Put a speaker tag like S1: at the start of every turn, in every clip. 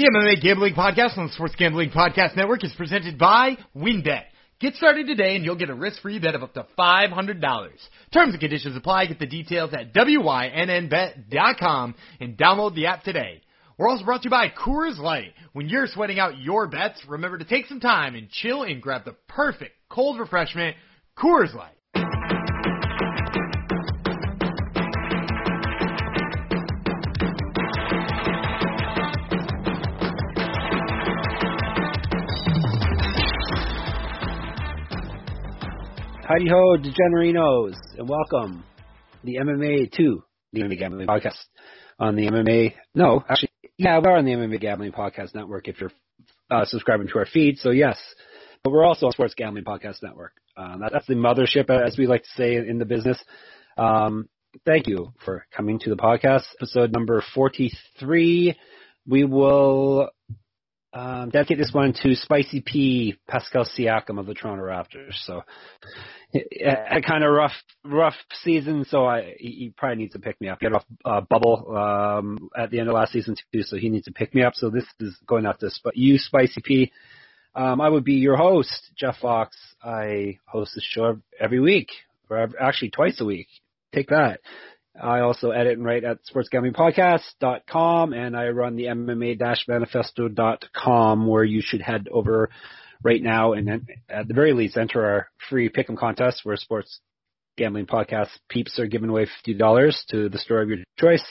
S1: The MMA Gambling Podcast on the Sports Gambling Podcast Network is presented by WynnBet. Get started today and you'll get a risk-free bet of up to $500. Terms and conditions apply. Get the details at WYNNBet.com and download the app today. We're also brought to you by Coors Light. When you're sweating out your bets, remember to take some time and chill and grab the perfect cold refreshment, Coors Light.
S2: Howdy ho, degenerinos, and welcome the MMA to the MMA Gambling Podcast on the MMA. No, actually, yeah, we are on the MMA Gambling Podcast Network if you're uh, subscribing to our feed. So yes, but we're also on Sports Gambling Podcast Network. Um, that, that's the mothership, as we like to say in the business. Um, thank you for coming to the podcast, episode number 43. We will um, dedicate this one to Spicy P, Pascal Siakam of the Toronto Raptors. So, a kind of rough, rough season. So I, he probably needs to pick me up. Get off uh, bubble um, at the end of last season too, so he needs to pick me up. So this is going out to Sp- you, Spicy P. Um, I would be your host, Jeff Fox. I host the show every week, or actually twice a week. Take that. I also edit and write at sportsgamblingpodcast.com and I run the MMA-manifesto.com where you should head over right now and then at the very least enter our free pick'em contest where sports gambling podcast peeps are giving away $50 to the store of your choice.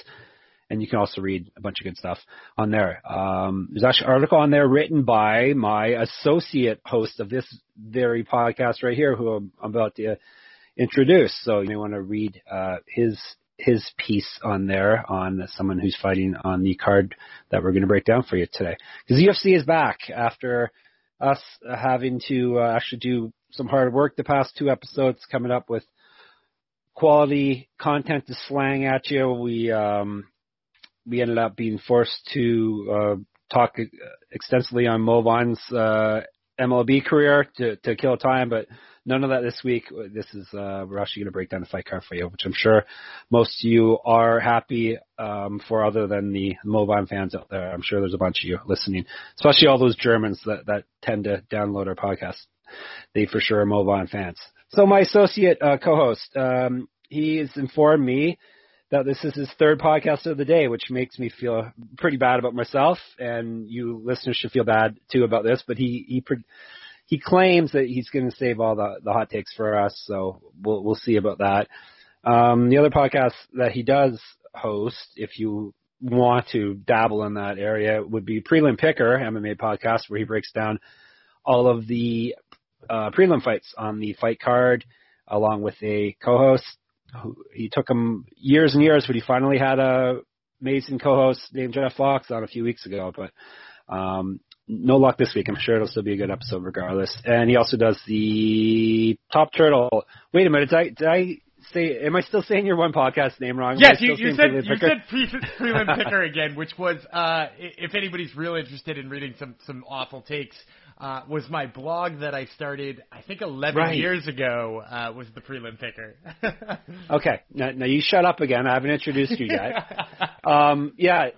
S2: And you can also read a bunch of good stuff on there. Um, there's actually an article on there written by my associate host of this very podcast right here, who I'm about to introduce. So you may want to read uh, his his piece on there on someone who's fighting on the card that we're going to break down for you today. Because UFC is back after us having to uh, actually do some hard work the past two episodes, coming up with quality content to slang at you. We um, we ended up being forced to uh, talk extensively on Mo Vaughn's uh, MLB career to to kill time, but none of that this week. This is uh, we're actually going to break down the fight card for you, which I'm sure most of you are happy um, for, other than the Mo Vaughn fans out there. I'm sure there's a bunch of you listening, especially all those Germans that that tend to download our podcast. They for sure are Mo Vaughn fans. So my associate uh, co-host, um, he has informed me that this is his third podcast of the day, which makes me feel pretty bad about myself, and you listeners should feel bad too about this. But he he he claims that he's going to save all the, the hot takes for us, so we'll we'll see about that. Um, the other podcast that he does host, if you want to dabble in that area, would be Prelim Picker MMA podcast, where he breaks down all of the uh, prelim fights on the fight card, along with a co-host. Who, he took him years and years, but he finally had a amazing co-host named Jeff Fox on a few weeks ago. But um, no luck this week. I'm sure it'll still be a good episode regardless. And he also does the Top Turtle. Wait a minute, did I, did I say? Am I still saying your one podcast name wrong?
S1: Yes, you, you said you said pre, prelim picker again, which was uh, if anybody's real interested in reading some some awful takes. Uh, was my blog that I started, I think 11
S2: Right.
S1: years ago, uh, was the prelim picker.
S2: Okay, now, now you shut up again. I haven't introduced you yet. um, yeah,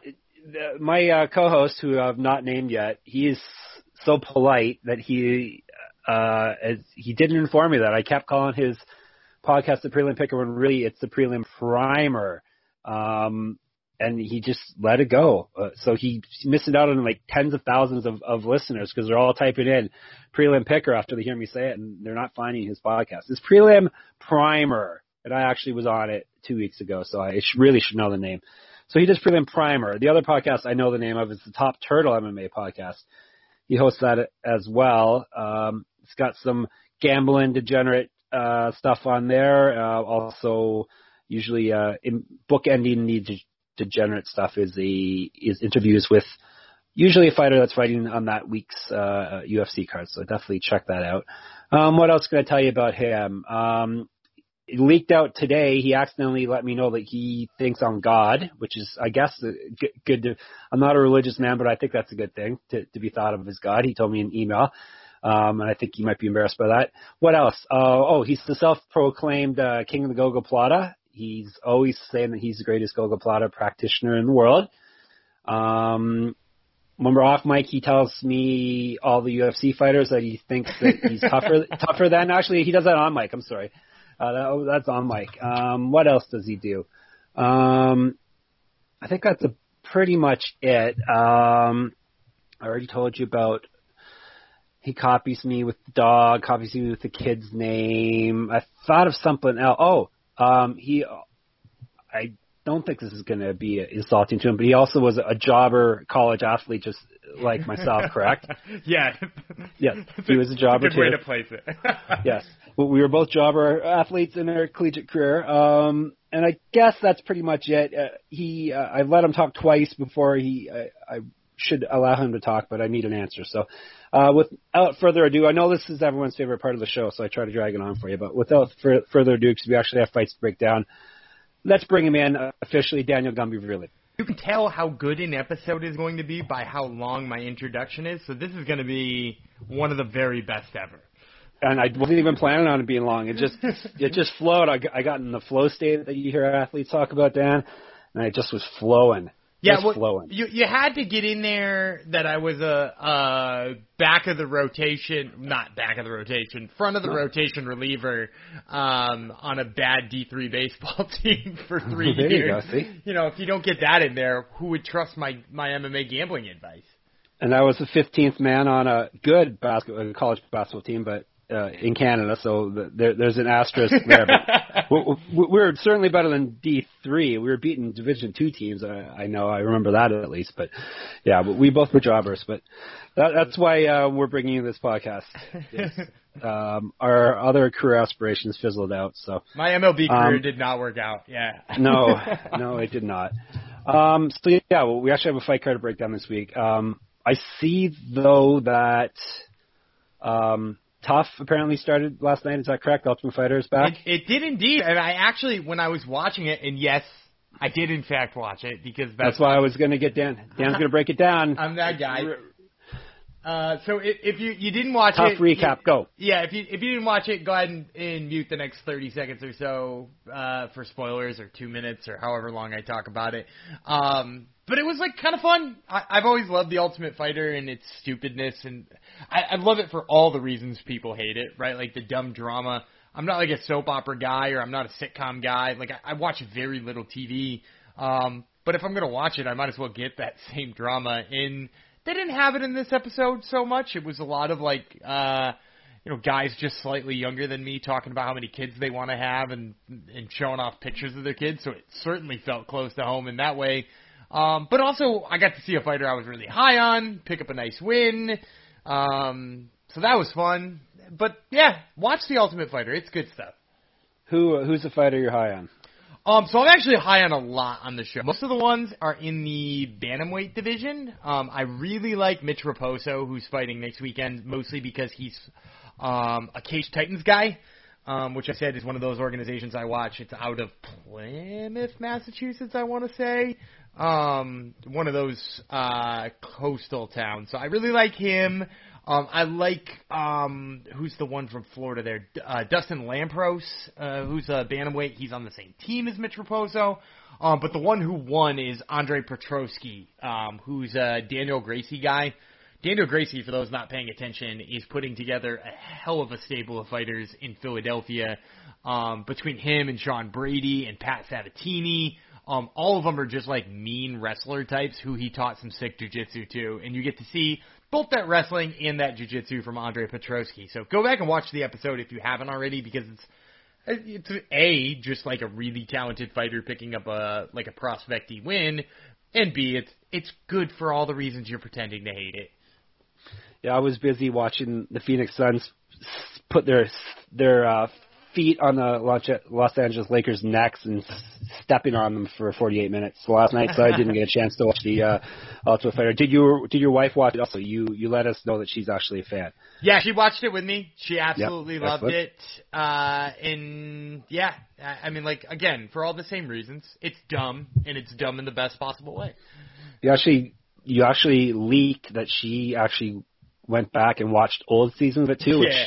S2: the- my uh, co-host, who I've not named yet, he is so polite that he uh, as, he didn't inform me that I kept calling his podcast the Prelim Picker when really it's the Prelim Primer. Um, and he just let it go. Uh, so he, missed out on like tens of thousands of, of listeners because they're all typing in prelim picker after they hear me say it and they're not finding his podcast. It's prelim primer. And I actually was on it two weeks ago, so I really should know the name. So he does prelim primer. The other podcast I know the name of is the Top Turtle MMA podcast. He hosts that as well. Um, it's got some gambling degenerate uh, stuff on there. Uh, also, usually uh, in bookending the degenerate stuff is the is interviews with usually a fighter that's fighting on that week's uh, UFC card. So definitely check that out. Um, what else can I tell you about him? Um, it leaked out today. He accidentally let me know that he thinks on God, which is, I guess, uh, good. to, I'm not a religious man, but I think that's a good thing to, to be thought of as God. He told me in email. Um, and I think he might be embarrassed by that. What else? Uh, oh, he's the self-proclaimed uh, king of the gogoplata. He's always saying that he's the greatest gogoplata practitioner in the world. Um, when we're off mic, he tells me all the UFC fighters that he thinks that he's tougher tougher than. Actually, he does that on mic. I'm sorry, uh, that, oh, that's on mic. Um, what else does he do? Um, I think that's a, pretty much it. Um, I already told you about. He copies me with the dog, copies me with the kid's name. I thought of something else. Oh, um, he. I don't think this is going to be insulting to him, but he also was a jobber college athlete, just like myself, correct?
S1: yeah.
S2: Yes, he was a jobber
S1: good
S2: too.
S1: way to place it.
S2: yes, well, we were both jobber athletes in our collegiate career, um, and I guess that's pretty much it. Uh, he, uh, I let him talk twice before he. I should allow him to talk, but I need an answer. So, uh, without further ado, I know this is everyone's favorite part of the show, so I try to drag it on for you. But without fur- further ado, because we actually have fights to break down, let's bring him in uh, officially, Daniel Gumby Vreeland.
S1: You can tell how good an episode is going to be by how long my introduction is. So this is going to be one of the very best ever.
S2: And I wasn't even planning on it being long. It just it just flowed. I, got- I got in the flow state that you hear athletes talk about, Dan, and it just was flowing.
S1: Yeah, well,
S2: flowing.
S1: you you had to get in there that I was a, a back of the rotation, not back of the rotation, front of the rotation reliever um, on a bad D three baseball team for three
S2: There you
S1: years.
S2: go, see?
S1: You know, if you don't get that in there, who would trust my my MMA gambling advice?
S2: and I was the 15th man on a good basketball, college basketball team, but uh, in Canada, so the, there, there's an asterisk there. But we- we- we're certainly better than D3. We were beating Division two teams. I, I know, I remember that at least. But yeah, but we both were jobbers. But that, that's why uh, we're bringing you this podcast. Yes. Um, our other career aspirations fizzled out. So
S1: My MLB career
S2: Um,
S1: did not work out. Yeah.
S2: no, no, it did not. Um, so yeah, well, we actually have a fight card breakdown this week. Um, I see though that um, TUF apparently started last night. Is that correct? Ultimate Fighter is back.
S1: It, it did indeed, and I actually, when I was watching it, and yes, I did in fact watch it because that's,
S2: That's why I was going to get Dan. Dan's going to break it down.
S1: I'm that guy. Uh, so if, if you you didn't watch
S2: it.
S1: TUF it,
S2: recap. Go.
S1: yeah, if you if you didn't watch it, go ahead and, and mute the next 30 seconds or so uh, for spoilers, or two minutes, or however long I talk about it. Um, but it was like kind of fun. I, I've always loved the Ultimate Fighter and its stupidness, and I, I love it for all the reasons people hate it. Right, like the dumb drama. I'm not like a soap opera guy, or I'm not a sitcom guy. Like I, I watch very little TV. Um, but if I'm gonna watch it, I might as well get that same drama in they didn't have it in this episode so much. It was a lot of like uh you know, guys just slightly younger than me talking about how many kids they want to have and and showing off pictures of their kids, so it certainly felt close to home in that way. Um but also I got to see a fighter I was really high on, pick up a nice win. Um so that was fun. But yeah, watch the Ultimate Fighter. It's good stuff.
S2: Who who's the fighter you're high on?
S1: Um, so I'm actually high on a lot on the show. Most of the ones are in the bantamweight division. Um, I really like Mitch Raposo, who's fighting next weekend, mostly because he's um, a Cage Titans guy, um, which I said is one of those organizations I watch. It's out of Plymouth, Massachusetts, I want to say. Um, one of those uh, coastal towns. So I really like him. Um, I like um, who's the one from Florida there, uh, Dustin Lampros, uh, who's a bantamweight. He's on the same team as Mitch Raposo. Um, but the one who won is Andre Petroski, um, who's a Daniel Gracie guy. Daniel Gracie, for those not paying attention, is putting together a hell of a stable of fighters in Philadelphia. Um, between him and Sean Brady and Pat Sabatini, um, all of them are just like mean wrestler types who he taught some sick jujitsu to, and you get to see both that wrestling and that jujitsu from Andre Petroski. So go back and watch the episode if you haven't already, because it's it's a just like a really talented fighter picking up a like a prospecty win, and b it's it's good for all the reasons you're pretending to hate it.
S2: Yeah, I was busy watching the Phoenix Suns put their their uh, feet on the Los Angeles Lakers' necks and stepping on them for 48 minutes last night, so I didn't get a chance to watch the uh, Ultimate Fighter. Did you Did your wife watch it? Also, you you let us know that she's actually a fan.
S1: Yeah, she watched it with me. She absolutely
S2: Yep,
S1: loved it. Uh, and yeah, I I mean, like again, for all the same reasons, it's dumb and it's dumb in the best possible way.
S2: You actually you actually leaked that she actually went back and watched old seasons of it too, which
S1: Yeah.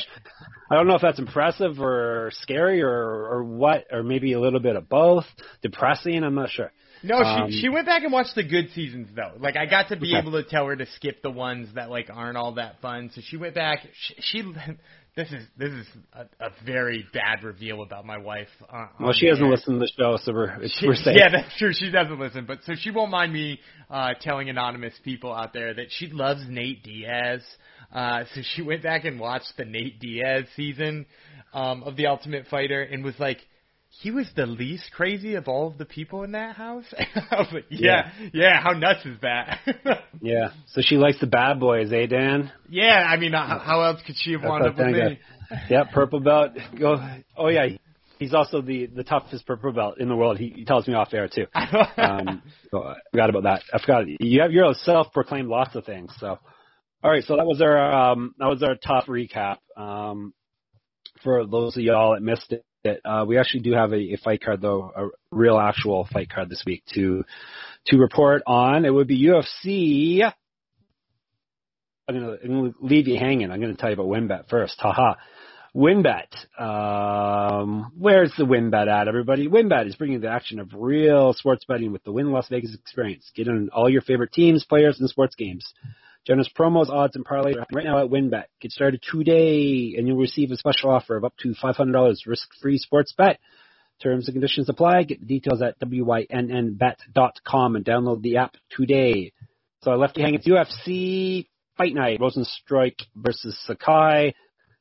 S2: I don't know if that's impressive or scary or or what, or maybe a little bit of both. Depressing, I'm not sure.
S1: No,
S2: Um,
S1: she she went back and watched the good seasons though. Like I got to be
S2: Okay.
S1: able to tell her to skip the ones that like aren't all that fun. So she went back. She, she this is this is a, a very bad reveal about my wife. Uh,
S2: Well, she hasn't listened to the show, so we're it's,
S1: She-
S2: we're safe.
S1: Yeah, that's true. She doesn't listen, but so she won't mind me uh, telling anonymous people out there that she loves Nate Diaz. Uh, so she went back and watched the Nate Diaz season um, of The Ultimate Fighter and was like, he was the least crazy of all of the people in that house. I was like, yeah, yeah, how nuts is that?
S2: Yeah. So she likes the bad boys, eh, Dan?
S1: yeah, I mean, how, how else could she have
S2: That's
S1: wound up with me?
S2: Yep, purple belt. Go. Oh yeah, he's also the the toughest purple belt in the world. He, he tells me off air too. Um, so I forgot about that. I forgot. You have you're a self-proclaimed lots of things. So, all right. So that was our um that was our top recap. Um, for those of y'all that missed it, uh, we actually do have a, a fight card though, a real actual fight card this week to to report on. It would be UFC. I'm gonna, I'm gonna leave you hanging. I'm gonna tell you about WynnBet first. Haha. WynnBet. Um, where's the WynnBet at, everybody? WynnBet is bringing the action of real sports betting with the Wynn Las Vegas experience. Get in all your favorite teams, players, and sports games. Generous promos, odds, and parlays are right now at WynnBet. Get started today, and you'll receive a special offer of up to $500 risk-free sports bet. Terms and conditions apply. Get the details at wynnbet.com and download the app today. So I left you hanging. It's UFC Fight Night, Rozenstruik versus Sakai.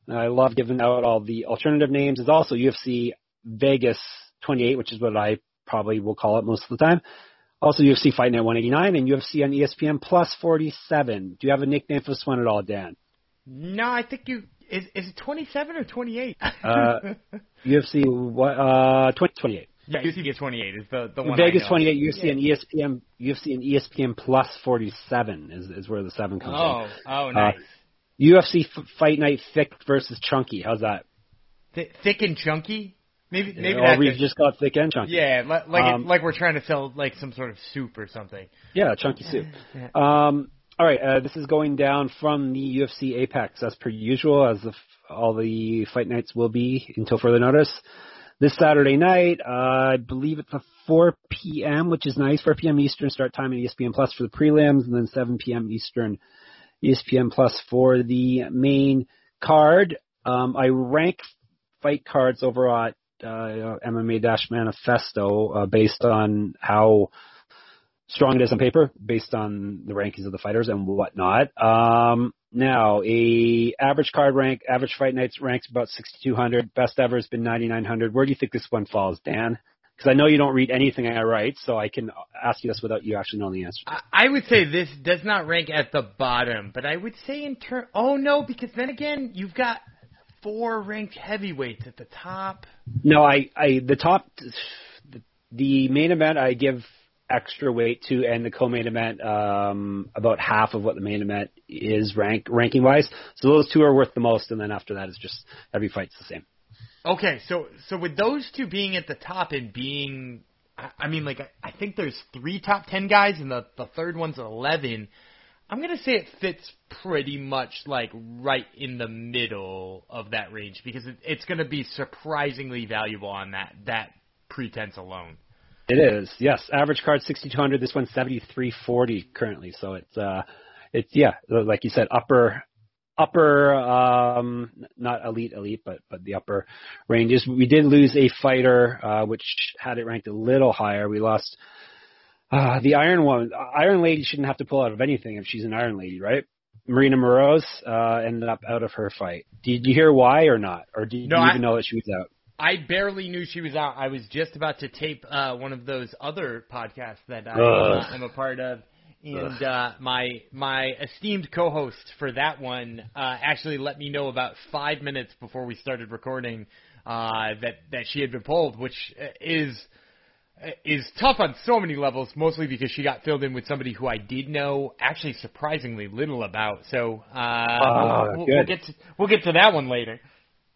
S2: And I love giving out all the alternative names. It's also UFC Vegas 28, which is what I probably will call it most of the time. Also UFC Fight Night 189 and UFC on ESPN Plus 47. Do you have a nickname for this one at all, Dan?
S1: no, I think you is is it 27 or 28?
S2: Uh, UFC what, uh 2028.
S1: yeah, UFC gets 28 is the the one.
S2: Vegas
S1: I know.
S2: 28, UFC and E ESPN, UFC and ESPN Plus 47 is, is where the seven comes in.
S1: Oh, oh, nice.
S2: UFC F- Fight Night Thick versus Chunky. How's that?
S1: Th- thick and chunky. Maybe maybe that's
S2: we've just got thick and chunky.
S1: yeah, li- like
S2: Um,
S1: it, like we're trying to sell like some sort of soup or something.
S2: Yeah, chunky soup.
S1: Yeah.
S2: Um, all right, uh, this is going down from the UFC Apex as per usual, as the, all the fight nights will be until further notice. This Saturday night, uh, I believe it's a 4 p.m., which is nice. 4 p.m. Eastern start time at ESPN Plus for the prelims, and then 7 p.m. Eastern ESPN Plus for the main card. Um, I rank fight cards over at uh, MMA Dash Manifesto uh, based on how strong it is on paper based on the rankings of the fighters and whatnot. Um, now, a average card rank, average fight nights ranks about 6,200. Best ever has been 9,900. Where do you think this one falls, Dan? Because I know you don't read anything I write, so I can ask you this without you actually knowing the answer.
S1: I would say this does not rank at the bottom, but I would say in turn. Oh no, because then again, you've got four ranked heavyweights at the top.
S2: No, I, I, the top, the, main event I give extra weight to, and the co-main event um, about half of what the main event is rank ranking wise. So those two are worth the most, and then after that, it's just every fight's the same.
S1: Okay, so so with those two being at the top and being, I, I mean, like I, I think there's three top ten guys, and the the third one's eleven. I'm gonna say it fits pretty much like right in the middle of that range because it, it's gonna be surprisingly valuable on that that pretense alone.
S2: It is, yes. Average card sixty two hundred. This one's seventy three forty currently. So it's uh, it's yeah, like you said, upper upper um not elite elite but but the upper ranges we did lose a fighter uh which had it ranked a little higher we lost uh the iron one iron lady shouldn't have to pull out of anything if she's an iron lady right? Marina moroz uh ended up out of her fight. Did you hear why or not? Or do you,
S1: No,
S2: do you
S1: I-
S2: even know that she was out?
S1: I barely knew she was out. I was just about to tape uh, one of those other podcasts that I
S2: Ugh.
S1: uh, am a part of, and uh, my my esteemed co-host for that one uh, actually let me know about five minutes before we started recording uh, that that she had been pulled, which uh, is is tough on so many levels. Mostly because she got filled in with somebody who I did know actually surprisingly little about. So uh, we'll, we'll, we'll get to, we'll get to that one later.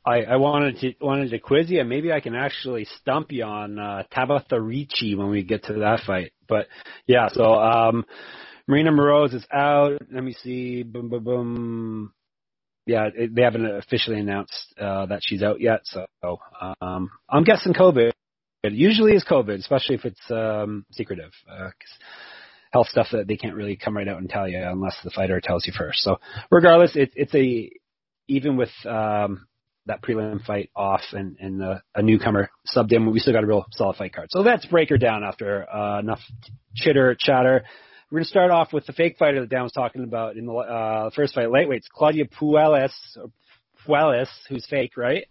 S2: I, I wanted to wanted to quiz you, and maybe I can actually stump you on uh, Tabitha Ricci when we get to that fight. But yeah, so um, Marina Moroz is out. Let me see. Boom, boom, boom. Yeah, it, they haven't officially announced uh, that she's out yet. So um, I'm guessing COVID. It usually is COVID, especially if it's um, secretive. Uh, health stuff that they can't really come right out and tell you unless the fighter tells you first. So regardless, it, it's a even with um, that prelim fight off and, and uh, a newcomer subbed in, we still got a real solid fight card. So that's breaker down after uh, enough chitter chatter. We're going to start off with the fake fighter that Dan was talking about in the uh, first fight, lightweights, Claudio Puelles, Puelles, who's fake, right?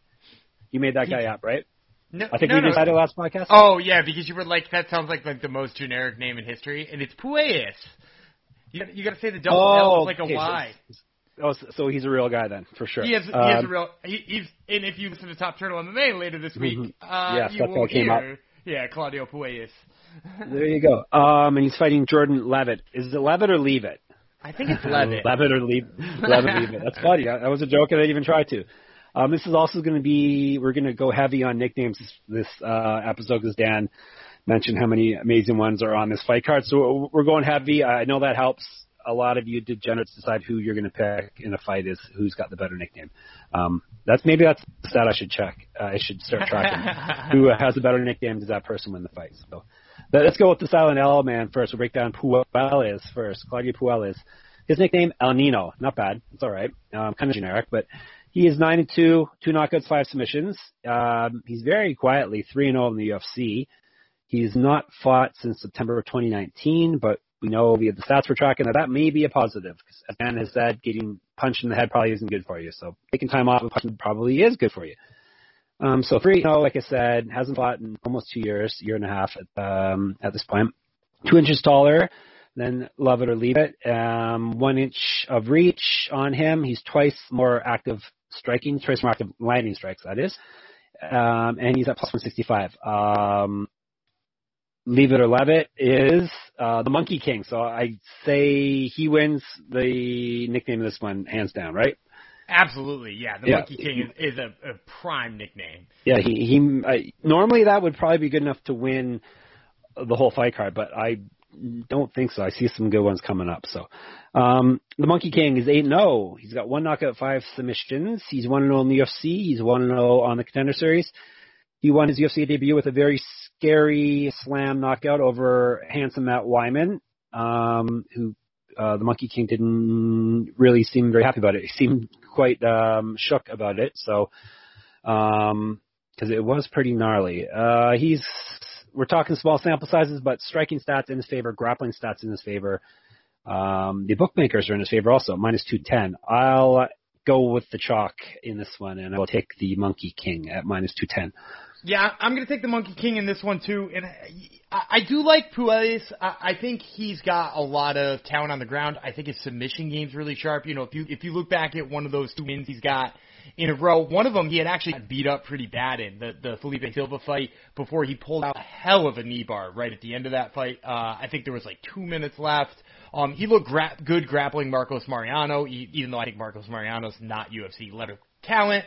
S2: You made that guy up, right?
S1: No,
S2: I think
S1: no,
S2: we
S1: no.
S2: decided last podcast.
S1: Oh yeah, because you were like that sounds like like the most generic name in history, and it's Puelles. You got, you got to say the double L
S2: Oh,
S1: with like a
S2: okay, so- Oh, so- so he's a real guy then, for sure.
S1: He has, he has a
S2: Um,
S1: real. He, he's and if you listen to Top Turtle MMA later this week,
S2: Mhm.
S1: uh,
S2: Yes,
S1: you
S2: that's
S1: will
S2: came up.
S1: hear, yeah, Claudio Puelles.
S2: There you go. Um, and he's fighting Jordan Levitt. Is it Levitt or Leave It?
S1: I think it's Levitt.
S2: Levitt or Leave Levitt, Leave It. That's funny. That was a joke, and I didn't even try to. Um, this is also going to be. We're going to go heavy on nicknames this, this uh, episode because Dan mentioned how many amazing ones are on this fight card. So we're going heavy. I know that helps a lot of you degenerates decide who you're going to pick in a fight is who's got the better nickname. Um, that's maybe that's the stat I should check. Uh, I should start tracking who has a better nickname. Does that person win the fight? So but let's go with the silent L man first. We'll break down Puelles first. Claudio Puelles. His nickname El Nino. Not bad. It's all right. Um, kind of generic, but he is nine and two, two knockouts, five submissions. Um, he's very quietly three and zero in the UFC. He's not fought since September of 2019, but we know via the stats we're tracking that that may be a positive. Because as Dan has said, getting punched in the head probably isn't good for you. So taking time off of punching probably is good for you. Um, so three, no, like I said, hasn't fought in almost two years, year and a half at, um, at this point. Two inches taller than Love It or Leave It. Um, one inch of reach on him. He's twice more active striking, more active landing strikes, that is. Um, and he's at plus 165. Um, Leave It or Leave It is uh, the Monkey King. So I say he wins the nickname of this one, hands down, right?
S1: Absolutely, yeah. The
S2: Yeah.
S1: Monkey King is, is a, a prime nickname.
S2: Yeah, he he. I, normally that would probably be good enough to win the whole fight card, but I don't think so. I see some good ones coming up. So, um, the Monkey King is eight and zero. He's got one knockout, five submissions. He's one and zero in the UFC. He's one and zero on the Contender Series. He won his UFC debut with a very scary slam knockout over handsome Matt Wiman, um, who uh, the Monkey King didn't really seem very happy about it. He seemed quite um, shook about it. So, um, because it was pretty gnarly. Uh, he's we're talking small sample sizes, but striking stats in his favor, grappling stats in his favor. Um, the bookmakers are in his favor also, minus two ten. I'll go with the chalk in this one, and I will take the Monkey King at minus two ten.
S1: Yeah, I'm going to take the Monkey King in this one too, and I, I do like Puelles. I, I think he's got a lot of talent on the ground. I think his submission game's really sharp. You know, if you if you look back at one of those two wins he's got in a row, one of them he had actually beat up pretty bad in the the Felipe Silva fight before he pulled out a hell of a knee bar right at the end of that fight. Uh, I think there was like two minutes left. Um, he looked gra- good grappling Marcos Mariano, even though I think Marcos Mariano's not UFC level talent.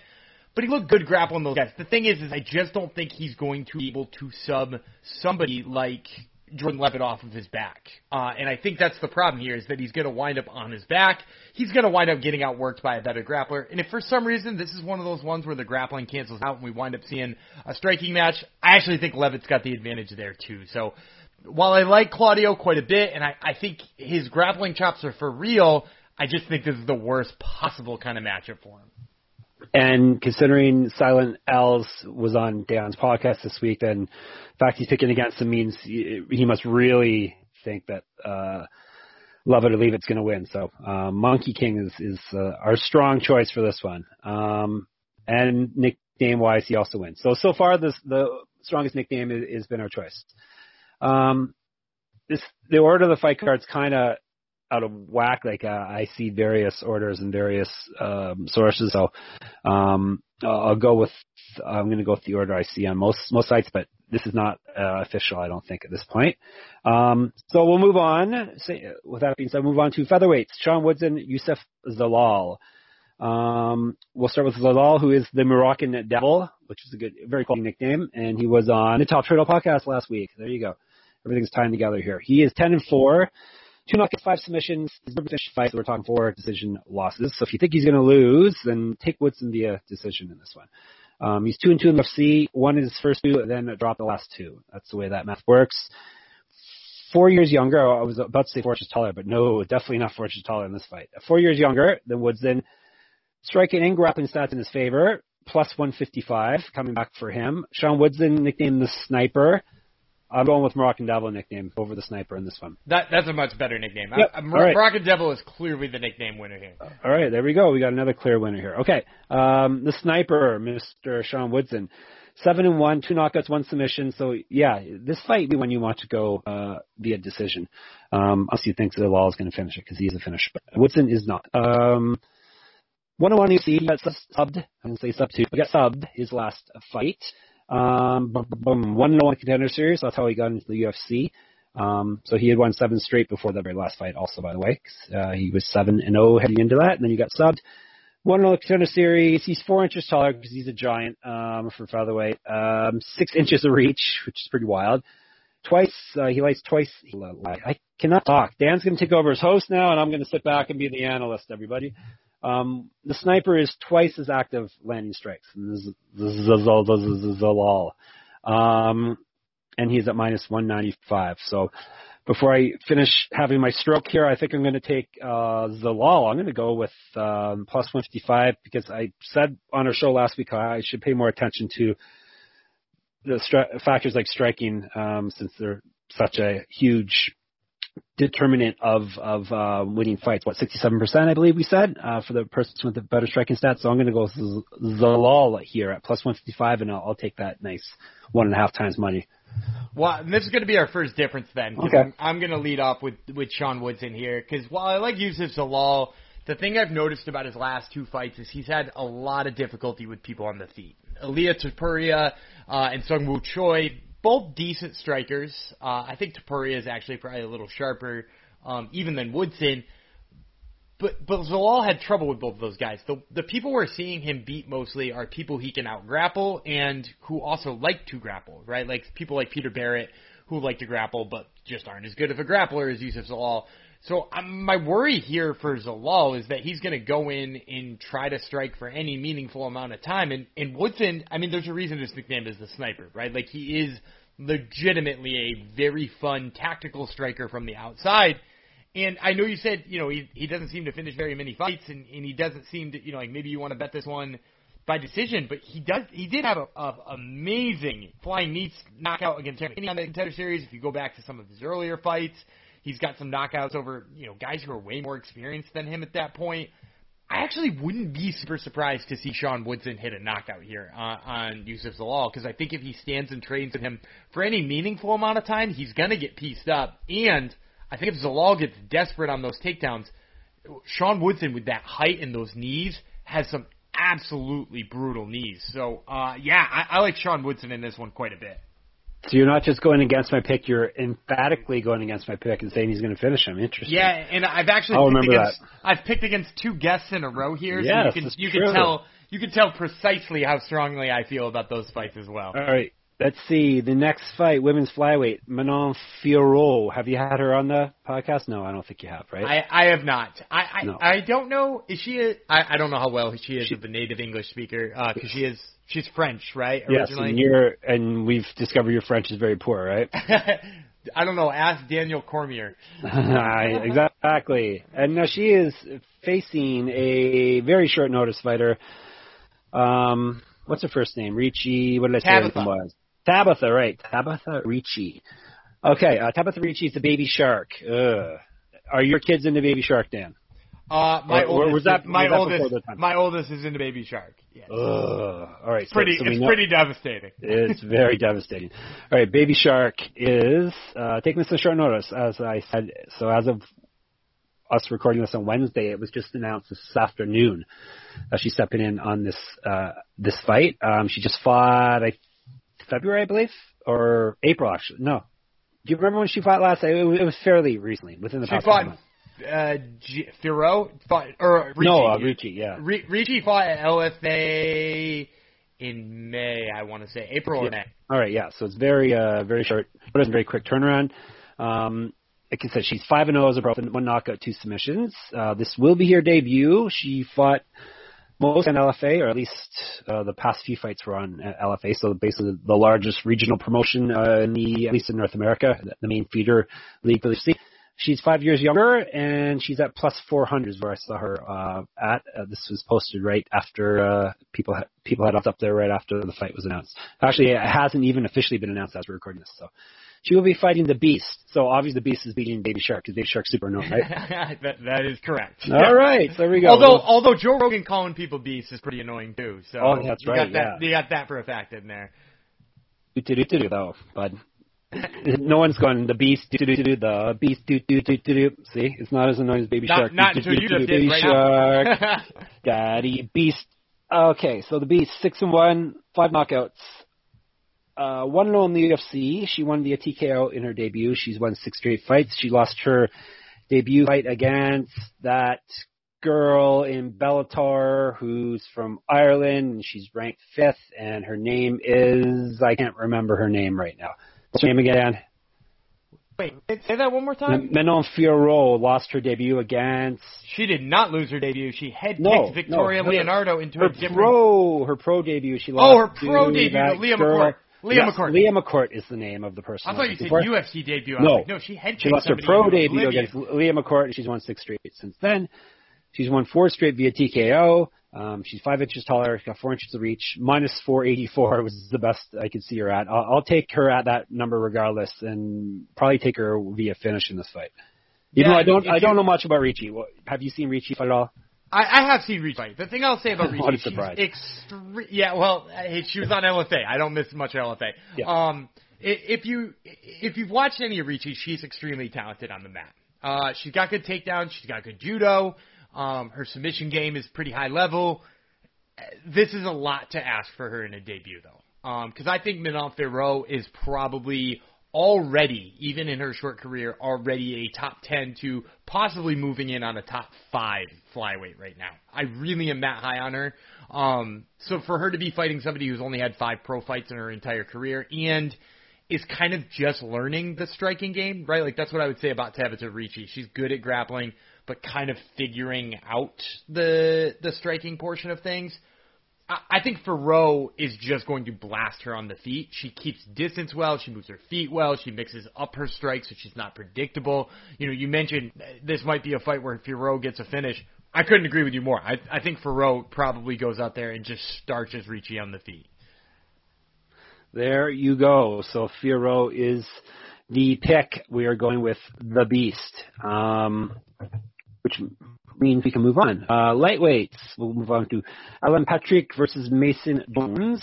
S1: But he looked good grappling those guys. The thing is, is I just don't think he's going to be able to sub somebody like Jordan Levitt off of his back. Uh, and I think that's the problem here is that he's going to wind up on his back. He's going to wind up getting outworked by a better grappler. And if for some reason this is one of those ones where the grappling cancels out and we wind up seeing a striking match, I actually think Levitt's got the advantage there too. So while I like Claudio quite a bit and I, I think his grappling chops are for real, I just think this is the worst possible kind of matchup for him.
S2: And considering Silent L's was on Dan's podcast this week, then the fact he's picking against him means he, must really think that uh, Love It or Leave It's going to win. So um, Monkey King is, is uh, our strong choice for this one. Um, and nickname wise, he also wins. So so far, this the strongest nickname has been our choice. Um, this the order of the fight cards kind of out of whack. Like uh, I see various orders and various um, sources, so um, I'll go with I'm going to go with the order I see on most most sites, but this is not uh, official, I don't think, at this point. Um, so we'll move on. With that being said, move on to featherweights. Sean Woodson, Youssef Zalal. Um, we'll start with Zalal, who is the Moroccan Devil, which is a good, very cool nickname, and he was on the Top Turtle podcast last week. There you go. Everything's tying together here. He is 10 and 4, two knockouts, five submissions. His number fights, we're talking four decision losses. So if you think he's going to lose, then take Woodson via decision in this one. Um, he's two and two in the UFC. Won his first two, then dropped the last two. That's the way that math works. Four years younger. I was about to say four inches taller, but no, definitely not four inches taller in this fight. Four years younger than Woodson. Striking and grappling stats in his favor. Plus 155 coming back for him. Sean Woodson nicknamed the Sniper. I'm going with Moroccan Devil nickname over the Sniper in this one.
S1: That that's a much better nickname.
S2: Yep.
S1: I,
S2: All right.
S1: Moroccan Devil is clearly the nickname winner here.
S2: All right, there we go. We got another clear winner here. Okay, um, the sniper, Mr. Sean Woodson, seven and one, two knockouts, one submission. So yeah, this fight be when you want to go uh, via decision. Um, unless you think Zalal is going to finish it because he's a finisher. But Woodson is not. Um, one on one UFC, he got subbed. I didn't say sub two, but got subbed his last fight. Um, boom, boom, one and one contender series. That's how he got into the UFC. Um, so he had won seven straight before the very last fight, also by the way. Uh, he was seven and zero heading into that, and then he got subbed. One and contender series. He's four inches taller because he's a giant um, for featherweight. Um, six inches of reach, which is pretty wild. Twice uh, he lights twice. I cannot talk. Dan's going to take over as host now, and I'm going to sit back and be the analyst. Everybody. Um, the sniper is twice as active landing strikes. Um, and he's at minus 195. So before I finish having my stroke here, I think I'm going to take uh, Zalal. I'm going to go with um, plus 155 because I said on our show last week I should pay more attention to the stri- factors like striking um, since they're such a huge determinant of of uh, winning fights. What 67%, I believe we said, uh, for the person with the better striking stats. So I'm going to go with Z- Zalal here at plus 155, and I'll, I'll take that nice one and a half times money.
S1: Well, this is going to be our first difference then.
S2: Okay.
S1: I'm, I'm going to lead off with with Sean Woodson here because while I like Youssef Zalal, the thing I've noticed about his last two fights is he's had a lot of difficulty with people on the feet. Ilia Topuria uh, and Sung Woo Choi, both decent strikers. Uh, I think Topuria is actually probably a little sharper um, even than Woodson. But but Zalal had trouble with both of those guys. The the people we're seeing him beat mostly are people he can out grapple and who also like to grapple, right? Like people like Peter Barrett who like to grapple but just aren't as good of a grappler as Youssef Zalal. So um, my worry here for Zalal is that he's going to go in and try to strike for any meaningful amount of time. And and Woodson, I mean, there's a reason his nickname is the sniper, right? Like he is legitimately a very fun tactical striker from the outside. And I know you said, you know, he he doesn't seem to finish very many fights, and and he doesn't seem to, you know, like maybe you want to bet this one by decision, but he does he did have a, a amazing flying knee knockout against Terry on the contender series. If you go back to some of his earlier fights, he's got some knockouts over you know guys who are way more experienced than him at that point. I actually wouldn't be super surprised to see Sean Woodson hit a knockout here uh, on Youssef Zalal because I think if he stands and trains with him for any meaningful amount of time, he's gonna get pieced up. And I think if Zalal gets desperate on those takedowns, Sean Woodson with that height and those knees has some absolutely brutal knees. So uh, yeah, I, I like Sean Woodson in this one quite a bit.
S2: So you're not just going against my pick; you're emphatically going against my pick and saying he's going to finish him. Interesting.
S1: Yeah, and I've actually
S2: I'll
S1: picked
S2: remember
S1: against, I've picked against two guests in a row here,
S2: Yes,
S1: so you can you
S2: true.
S1: can tell you can tell precisely how strongly I feel about those fights as well.
S2: All right. Let's see the next fight, women's flyweight, Manon Fiorot. Have you had her on the podcast? No, I don't think you have, right?
S1: I, I have not. I I,
S2: No.
S1: I don't know. Is she? A, I I don't know how well she is
S2: She-
S1: a native English speaker because she is she's French, right?
S2: yes, and you're and we've discovered your French is very poor, right?
S1: I don't know. Ask Daniel Cormier.
S2: exactly. And now she is facing a very short notice fighter. Um, what's her first name? Ricci. What did I say?
S1: Tabitha.
S2: was? Tabitha, right? Tabitha Ricci. Okay, uh, Tabitha Ricci is the baby shark. Ugh. Are your kids into Baby Shark, Dan?
S1: Uh, my
S2: Or- or
S1: oldest,
S2: was that-
S1: my
S2: was that
S1: oldest,
S2: before their time?
S1: my oldest is into Baby Shark. Yes.
S2: Ugh. All right. so-
S1: pretty,
S2: so
S1: it's
S2: know-
S1: pretty devastating.
S2: It's very devastating. All right, Baby Shark is uh, taking this on short notice, as I said. So as of us recording this on Wednesday, it was just announced this afternoon that she's stepping in on this uh, this fight. Um, she just fought I, February, I believe, or April actually. No, do you remember when she fought last? It was, it was fairly recently, within the
S1: She
S2: past.
S1: fought
S2: months.
S1: uh, G- Fiorot, fought or Ricci.
S2: No, uh, Ricci, yeah.
S1: Ri- Ricci fought at LFA in May, I want to say April or May.
S2: All right, yeah. So it's very, uh, very short, but it's a very quick turnaround. Um, like I said, she's five and zero as a pro, one knockout, two submissions. Uh, this will be her debut. She fought most in LFA, or at least uh, the past few fights were on LFA. So basically, the largest regional promotion uh, in the at least in North America, the main feeder league for the. She's five years younger, and she's at plus 400 is where I saw her uh, at. Uh, this was posted right after uh, people had, people had up there right after the fight was announced. Actually, it hasn't even officially been announced as we're recording this. So she will be fighting the Beast. So obviously the Beast is beating Baby Shark because Baby Shark's super known, right?
S1: that that is correct.
S2: All right, so there we go.
S1: Although although Joe Rogan calling people beasts is pretty annoying too. So
S2: oh, that's
S1: you
S2: right.
S1: Got that,
S2: yeah,
S1: you got that for a fact in there.
S2: Do do do do though, bud. no one's going the beast do do do do the beast do do do do do. See, it's not as annoying as Baby
S1: not,
S2: Shark.
S1: Not until you just did right
S2: Shark, Daddy Beast. Okay, so the Beast six and one, five knockouts. Uh, one and in the UFC. She won via TKO in her debut. She's won six straight fights. She lost her debut fight against that girl in Bellator who's from Ireland and she's ranked fifth and her name is I can't remember her name right now. What's her name again?
S1: Wait, say that one more time.
S2: Manon Fiorot lost her debut against.
S1: She did not lose her debut. She head kicked
S2: no,
S1: Victoria
S2: no,
S1: Leonardo into
S2: her
S1: a different.
S2: pro her pro debut. She lost.
S1: Oh, her pro debut, Leah. McCourt. Leah
S2: yes,
S1: McCourt.
S2: Leah McCourt is the name of the person.
S1: I thought you said. UFC debut. I
S2: No.
S1: like, no, she head
S2: She lost her pro debut against Leah McCourt, and she's won six straight since then. She's won four straight via TKO. Um, she's five inches taller, got four inches of reach. Minus 484 was the best I could see her at. I'll, I'll take her at that number regardless, and probably take her via finish in this fight. Even
S1: Yeah,
S2: though I don't, I don't know much about Ricci. Have you seen Ricci fight at all?
S1: I, I have seen Ricci fight. The thing I'll say about
S2: a
S1: Ricci, she's extre- Yeah, well, hey, she was on LFA. I don't miss much LFA.
S2: Yeah.
S1: Um, if you if you've watched any of Ricci, she's extremely talented on the mat. Uh, she's got good takedowns. She's got good judo. Um, her submission game is pretty high level. This is a lot to ask for her in a debut, though, because I think Manon Fiorot is probably already, even in her short career, already a top 10 to possibly moving in on a top 5 flyweight right now. I really am that high on her. Um, so for her to be fighting somebody who's only had 5 pro fights in her entire career and is kind of just learning the striking game, right? Like that's what I would say about Tabitha Ricci. She's good at grappling, but kind of figuring out the the striking portion of things. I think Fiorot is just going to blast her on the feet. She keeps distance well. She moves her feet well. She mixes up her strikes so she's not predictable. You know, you mentioned this might be a fight where Fiorot gets a finish. I couldn't agree with you more. I, I think Fiorot probably goes out there and just starches Ricci on the feet.
S2: There you go. So Fiorot is the pick. We are going with the Beast, um, which means we can move on. Uh, lightweights. We'll move on to Alan Patrick versus Mason Jones.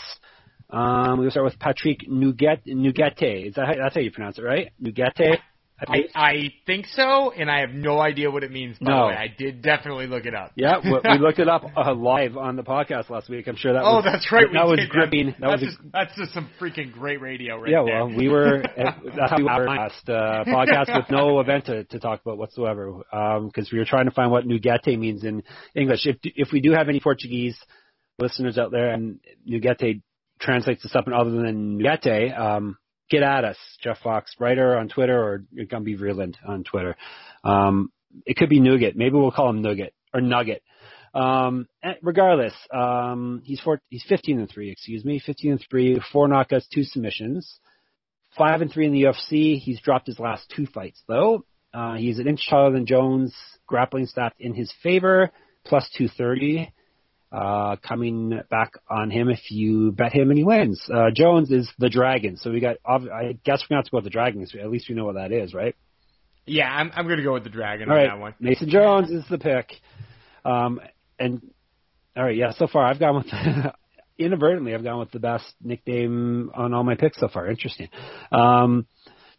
S2: Um, we'll start with Patrick Nugete. Is that how, that's how you pronounce it, right? Nugete.
S1: I, I think so, and I have no idea what it means. By
S2: No.
S1: the way, I did definitely look it up.
S2: Yeah, we, we looked it up uh, live on the podcast last week. I'm sure that
S1: Oh,
S2: was
S1: that's right.
S2: That was gripping. That
S1: that's
S2: was
S1: just that's just some freaking great radio right
S2: yeah,
S1: there.
S2: well, we were that's how we our last uh, podcast with no event to, to talk about whatsoever because we were trying to find what Nugete means in English. If if we do have any Portuguese listeners out there and Nugete translates to something other than Nugete, um, get at us, Jeff Fox, writer on Twitter or Gumby Vreeland on Twitter. Um, it could be Nougat. Maybe we'll call him Nugget or Nugget. Um, eh, regardless, um, he's four, he's 15 and three, excuse me, 15 and three, four knockouts, two submissions, five and three in the UFC. He's dropped his last two fights though. Uh, he's an inch taller than Jones, grappling stats in his favor, plus 230. Uh, coming back on him if you bet him and he wins. Uh, Jones is the dragon, so we got. I guess we're gonna have to go with the dragons. At least we know what that is, right?
S1: Yeah, I'm I'm gonna go with the dragon
S2: All
S1: on
S2: right,
S1: that one.
S2: Mason Jones is the pick. Um, and all right, yeah. So far, I've gone with inadvertently. I've gone with the best nickname on all my picks so far. Interesting. Um,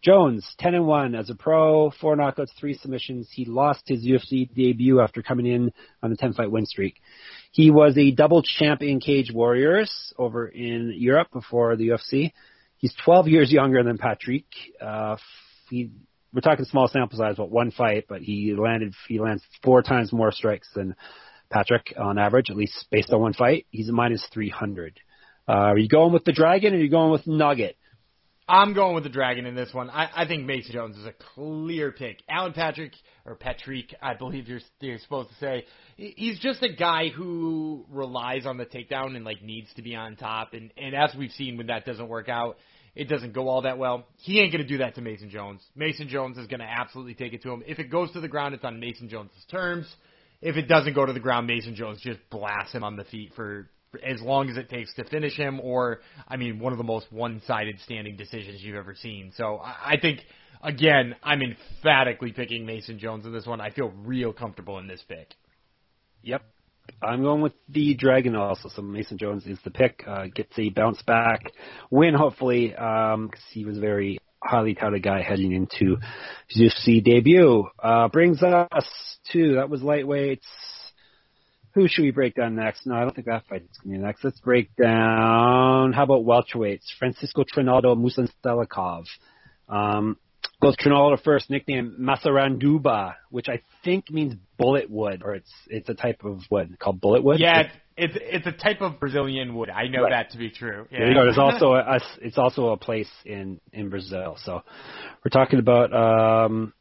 S2: Jones, ten and one as a pro, four knockouts, three submissions. He lost his UFC debut after coming in on a ten fight win streak. He was a double champ in Cage Warriors over in Europe before the UFC. He's 12 years younger than Patrick. Uh, he, we're talking small sample size, but one fight, but he landed he lands four times more strikes than Patrick on average, at least based on one fight. He's a minus 300. Uh, are you going with the Dragon or are you going with Nugget?
S1: I'm going with the Dragon in this one. I, I think Mason Jones is a clear pick. Alan Patrick or Patrick, I believe you're you're supposed to say. He's just a guy who relies on the takedown and like needs to be on top. And and as we've seen, when that doesn't work out, it doesn't go all that well. He ain't going to do that to Mason Jones. Mason Jones is going to absolutely take it to him. If it goes to the ground, it's on Mason Jones' terms. If it doesn't go to the ground, Mason Jones just blasts him on the feet for as long as it takes to finish him, or I mean, one of the most one-sided standing decisions you've ever seen. So I think again, I'm emphatically picking Mason Jones in this one. I feel real comfortable in this pick.
S2: Yep. I'm going with the Dragon also. So Mason Jones is the pick. Uh, gets a bounce back win, hopefully, because um, he was a very highly touted guy heading into his UFC debut. Uh, brings us to, that was lightweights. Who should we break down next? No, I don't think that fight is going to be next. Let's break down, how about welterweights? Francisco Trinaldo, Musa Salikhov. Um, goes Trinaldo first, nickname Masaranduba, which I think means bullet wood, or it's it's a type of wood called bullet wood.
S1: Yeah, it's it's, it's a type of Brazilian wood. I know right. that to be true. Yeah.
S2: There you go. There's also a, it's also a place in in Brazil. So we're talking about um,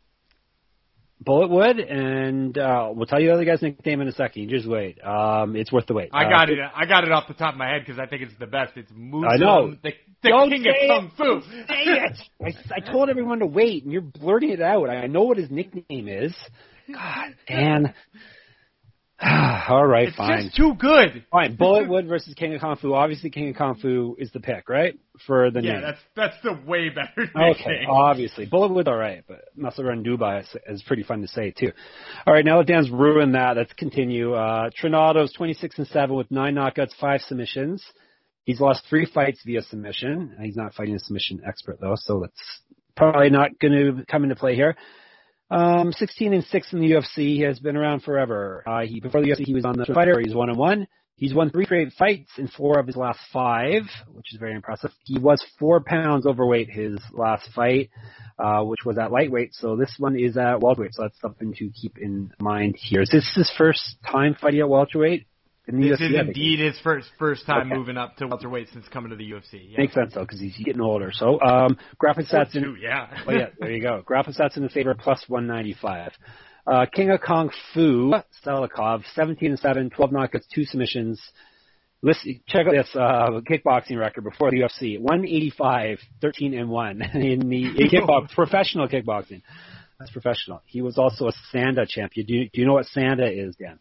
S2: Bulletwood, and uh, we'll tell you the other guy's nickname in a second. You just wait. Um, it's worth the wait.
S1: I got uh, it. I got it off the top of my head because I think it's the best. It's Muslim, I know. the, the king of kung fu.
S2: Say it. I, I told everyone to wait, and you're blurting it out. I know what his nickname is. God, Dan. All right,
S1: it's
S2: fine.
S1: It's just too good.
S2: Fine. Bulletwood versus King of Kung Fu. Obviously, King of Kung Fu is the pick, right? For the
S1: yeah,
S2: name.
S1: that's that's the way better.
S2: Okay, obviously Bulletwood, all right, but Masaranduba is, is pretty fun to say too. All right, now that Dan's ruined that, let's continue. Uh, Trinaldo's 26 and seven with nine knockouts, five submissions. He's lost three fights via submission. He's not fighting a submission expert though, so that's probably not going to come into play here. Um, 16 and 6 in the UFC. He has been around forever. Uh, he, before the UFC, he was on the fighter. He's one and one. He's won three straight fights in four of his last five, which is very impressive. He was four pounds overweight his last fight, uh, which was at lightweight. So this one is at welterweight. So that's something to keep in mind here. Is this his first time fighting at welterweight?
S1: This is indeed his first first time okay. moving up to welterweight since coming to the UFC.
S2: Yeah. Makes sense though, because he's getting older. So um, graphic stats
S1: in yeah.
S2: oh yeah, there you go. Graphic stats in the favor plus one ninety five. Uh, King of Kung Fu Salikhov, 17 and 7, 12 knockouts, two submissions. Listen, check out this uh, kickboxing record before the UFC: 185, 13 and 1 in the in kickbox, professional kickboxing. That's professional. He was also a Sanda champion. Do you, do you know what Sanda is, Dan?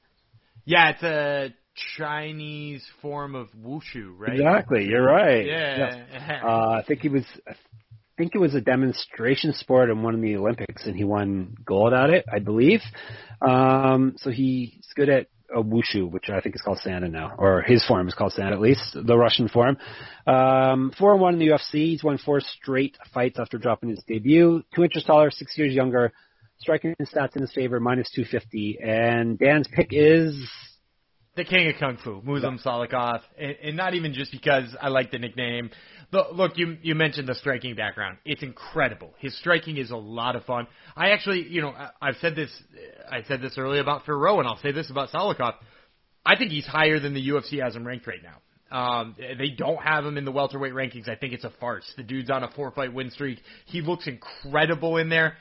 S1: Yeah, it's a Chinese form of wushu, right?
S2: Exactly. You're right.
S1: Yeah.
S2: Yes. Uh, I think he was. I think it was a demonstration sport and won in the Olympics, and he won gold at it, I believe. Um, so he's good at a wushu, which I think is called Sanda now, or his form is called Sanda at least, the Russian form. Um, four and one in the UFC. He's won four straight fights after dropping his debut. Two inches taller, six years younger. Striking stats in his favor, minus 250. And Dan's pick is
S1: the king of kung fu, Muslim Salikhov, and, and not even just because I like the nickname. But look, you you mentioned the striking background. It's incredible. His striking is a lot of fun. I actually, you know, I, I've said this, I said this earlier about Fiorot, and I'll say this about Salikhov. I think he's higher than the UFC has him ranked right now. Um, they don't have him in the welterweight rankings. I think it's a farce. The dude's on a four fight win streak. He looks incredible in there.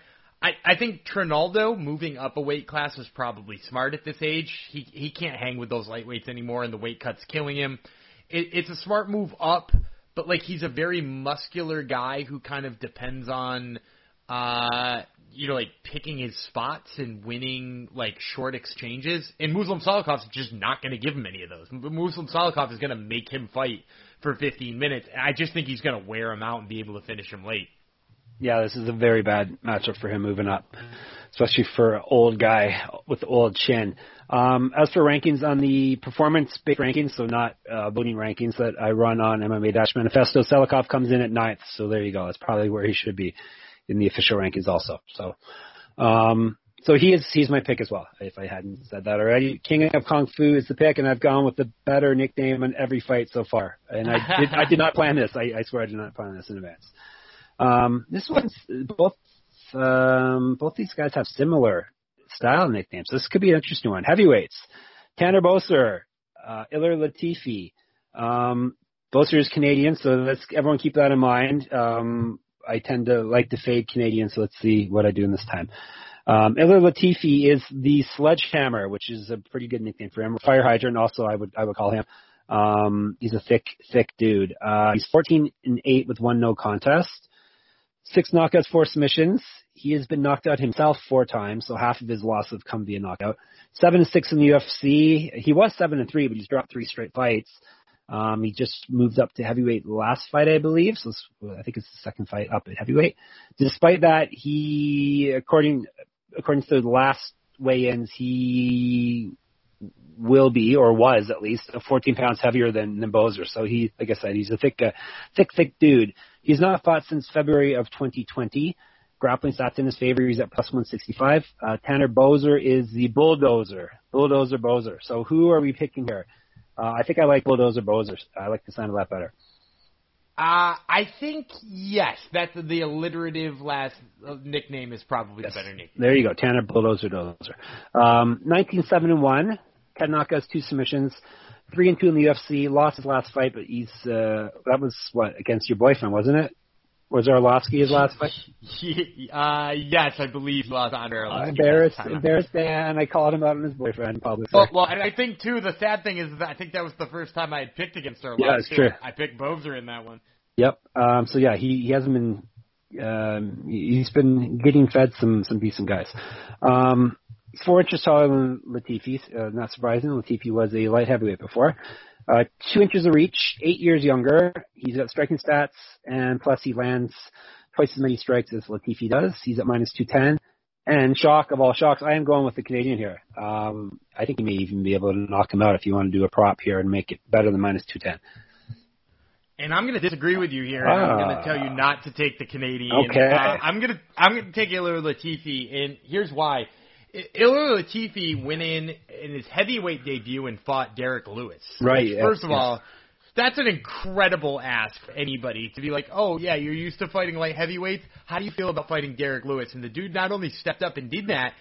S1: I, I think Trinaldo moving up a weight class was probably smart at this age. He he can't hang with those lightweights anymore, and the weight cut's killing him. It, it's a smart move up, but like he's a very muscular guy who kind of depends on, uh, you know, like picking his spots and winning like short exchanges. And Muslim Salikhov's just not going to give him any of those. Muslim Salikhov is going to make him fight for 15 minutes. I just think he's going to wear him out and be able to finish him late
S2: yeah, this is a very bad matchup for him moving up, especially for an old guy with old chin. Um, as for rankings on the performance-based rankings, so not uh, voting rankings that I run on MMA Manifesto, Salikhov comes in at ninth, so there you go. That's probably where he should be in the official rankings also. So, um, so he is he's my pick as well. If I hadn't said that already, King of Kung Fu is the pick, and I've gone with the better nickname in every fight so far. And I did I did not plan this. I, I swear I did not plan this in advance. Um, this one's both um, both these guys have similar style nicknames. This could be an interesting one. Heavyweights: Tanner Boser, uh, Ilir Latifi. Um, Boser is Canadian, so let's everyone keep that in mind. Um, I tend to like to fade Canadian, so let's see what I do in this time. Um, Ilir Latifi is the sledgehammer, which is a pretty good nickname for him. Fire hydrant, also I would I would call him. Um, he's a thick thick dude. Uh, he's 14 and eight with one no contest, six knockouts, four submissions. He has been knocked out himself four times, so half of his losses have come via knockout. Seven and six in the UFC. He was seven and three, but he's dropped three straight fights. Um, he just moved up to heavyweight last fight, I believe. So I think it's the second fight up at heavyweight. Despite that, he, according according to the last weigh-ins, he will be or was at least 14 pounds heavier than than Boser. So he, like I said, he's a thick, uh, thick, thick dude. He's not fought since February of 2020. Grappling stats in his favor. He's at plus 165. Uh, Tanner Boser is the bulldozer, bulldozer Boser. So who are we picking here? Uh, I think I like bulldozer Boser. I like the sound of that better.
S1: Uh, I think yes. That's the alliterative last uh, nickname is probably yes. the better nickname.
S2: There you go, Tanner Bulldozer Dozer. Um, 19 7 and one. Ken knockouts, two submissions, three and two in the UFC. Lost his last fight, but he's uh, that was what against your boyfriend, wasn't it? Was Arlovsky his last fight?
S1: uh, yes, I believe lost on Arlovsky.
S2: Uh, embarrassed, embarrassed man. I called him out on his boyfriend publicly.
S1: Well, well, and I think too. The sad thing is that I think that was the first time I had picked against Arlovsky.
S2: Yeah, it's true.
S1: I picked Boser in that one.
S2: Yep. Um, so yeah, he he hasn't been. Um, he's been getting fed some some decent guys. Um, four inches taller than Latifi. Uh, not surprising. Latifi was a light heavyweight before. Uh, two inches of reach, eight years younger. He's got striking stats, and plus he lands twice as many strikes as Latifi does. He's at minus 210. And shock of all shocks, I am going with the Canadian here. Um, I think he may even be able to knock him out if you want to do a prop here and make it better than minus 210.
S1: And I'm going to disagree with you here. I'm going to tell you not to take the Canadian.
S2: Okay. Uh,
S1: I'm going to I'm going to take Ilir Latifi, and here's why. Ilir Latifi went in in his heavyweight debut and fought Derrick Lewis.
S2: Right.
S1: Which, first of all, that's an incredible ask for anybody to be like, oh yeah, you're used to fighting light heavyweights. How do you feel about fighting Derrick Lewis? And the dude not only stepped up and did that,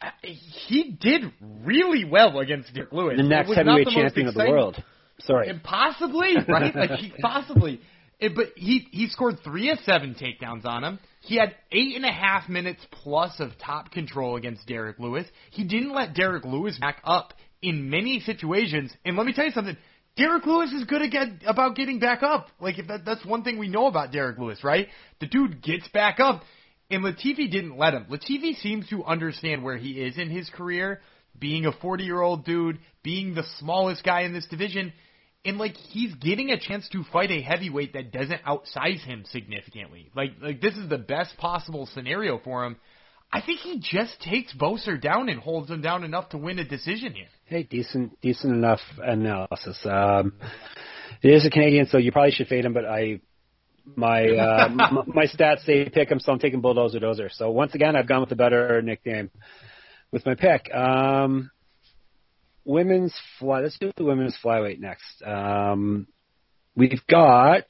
S1: uh, he did really well against Derrick Lewis.
S2: The next heavyweight the champion of the world. Sorry.
S1: And possibly, right? like he, possibly. It, but he he scored three of seven takedowns on him. He had eight and a half minutes plus of top control against Derrick Lewis. He didn't let Derrick Lewis back up in many situations. And let me tell you something. Derrick Lewis is good at about getting back up. Like if that, that's one thing we know about Derrick Lewis, right? The dude gets back up, and Latifi didn't let him. Latifi seems to understand where he is in his career, being a 40 year old dude, being the smallest guy in this division and like he's getting a chance to fight a heavyweight that doesn't outsize him significantly. Like like this is the best possible scenario for him. I think he just takes Boser down and holds him down enough to win a decision here.
S2: Hey, decent decent enough analysis. Um, it is a Canadian, so you probably should fade him, but I my uh, m- my stats say pick him, so I'm taking Bulldozer Dozer. So once again, I've gone with the better nickname with my pick. Um, women's fly. Let's do the women's flyweight next. Um, we've got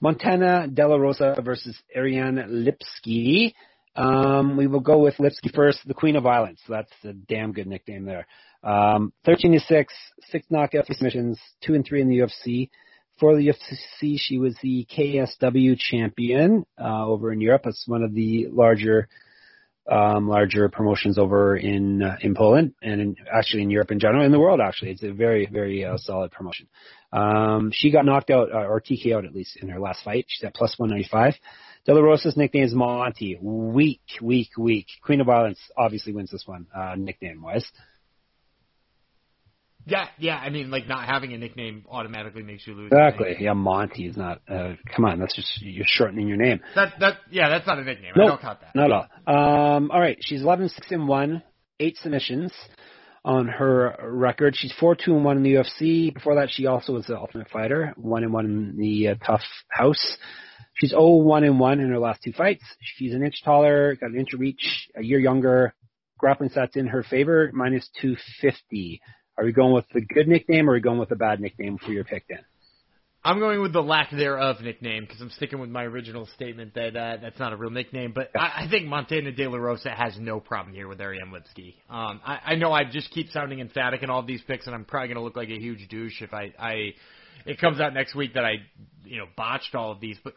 S2: Montana De La Rosa versus Ariane Lipski. Um, we will go with Lipski first, the Queen of Violence. That's a damn good nickname there. Um, 13 to 6, 6 knockouts, submissions, 2 and 3 in the UFC. For the UFC, she was the KSW champion uh, over in Europe. It's one of the larger um, larger promotions over in uh, in Poland and in, actually in Europe in general, in the world actually. It's a very very uh, solid promotion. Um, she got knocked out uh, or TKO'd at least in her last fight. She's at plus 195. De La Rosa's nickname is Monty. Weak, weak, weak. Queen of Violence obviously wins this one, uh, nickname wise.
S1: Yeah, yeah. I mean, like not having a nickname automatically makes you lose.
S2: Exactly. Yeah, Monty is not. Uh, come on, that's just you're shortening your name.
S1: That that yeah, that's not a nickname. Nope, I don't count that.
S2: Not at all. Um, all right, she's 11 6 and one, eight submissions on her record. She's 4 2 and one in the UFC. Before that, she also was the Ultimate Fighter, one and one in the uh, TUF House. She's 0 1 and one in her last two fights. She's an inch taller, got an inch of reach, a year younger. Grappling stats in her favor, minus 250. Are we going with the good nickname or are we going with the bad nickname for your pick then?
S1: I'm going with the lack thereof nickname because I'm sticking with my original statement that uh, that's not a real nickname. But I, I think Montana De La Rosa has no problem here with Ariane Lipski. Um, I, I know I just keep sounding emphatic in all these picks, and I'm probably going to look like a huge douche if I, I it comes out next week that I, you know, botched all of these. But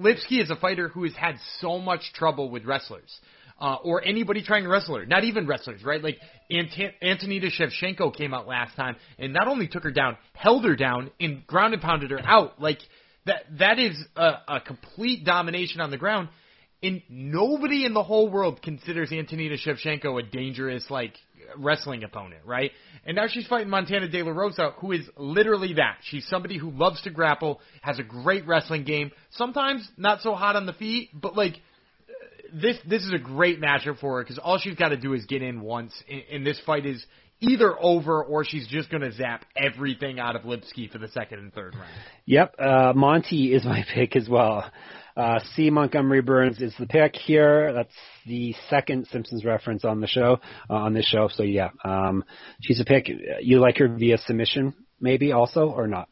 S1: Lipski is a fighter who has had so much trouble with wrestlers. Uh, or anybody trying to wrestle her, not even wrestlers, right? Like Ant- Antonina Shevchenko came out last time and not only took her down, held her down and ground and pounded her out. Like that, that is a, a complete domination on the ground. And nobody in the whole world considers Antonina Shevchenko a dangerous, like, wrestling opponent, right? And now she's fighting Montana De La Rosa, who is literally that. She's somebody who loves to grapple, has a great wrestling game, sometimes not so hot on the feet, but like, this this is a great matchup for her because all she's got to do is get in once, and, and this fight is either over or she's just going to zap everything out of Lipski for the second and third round.
S2: Yep, uh, Monty is my pick as well. Uh, C. Montgomery Burns is the pick here. That's the second Simpsons reference on the show, uh, on this show. So yeah, um, she's a pick. You like her via submission, maybe also or not?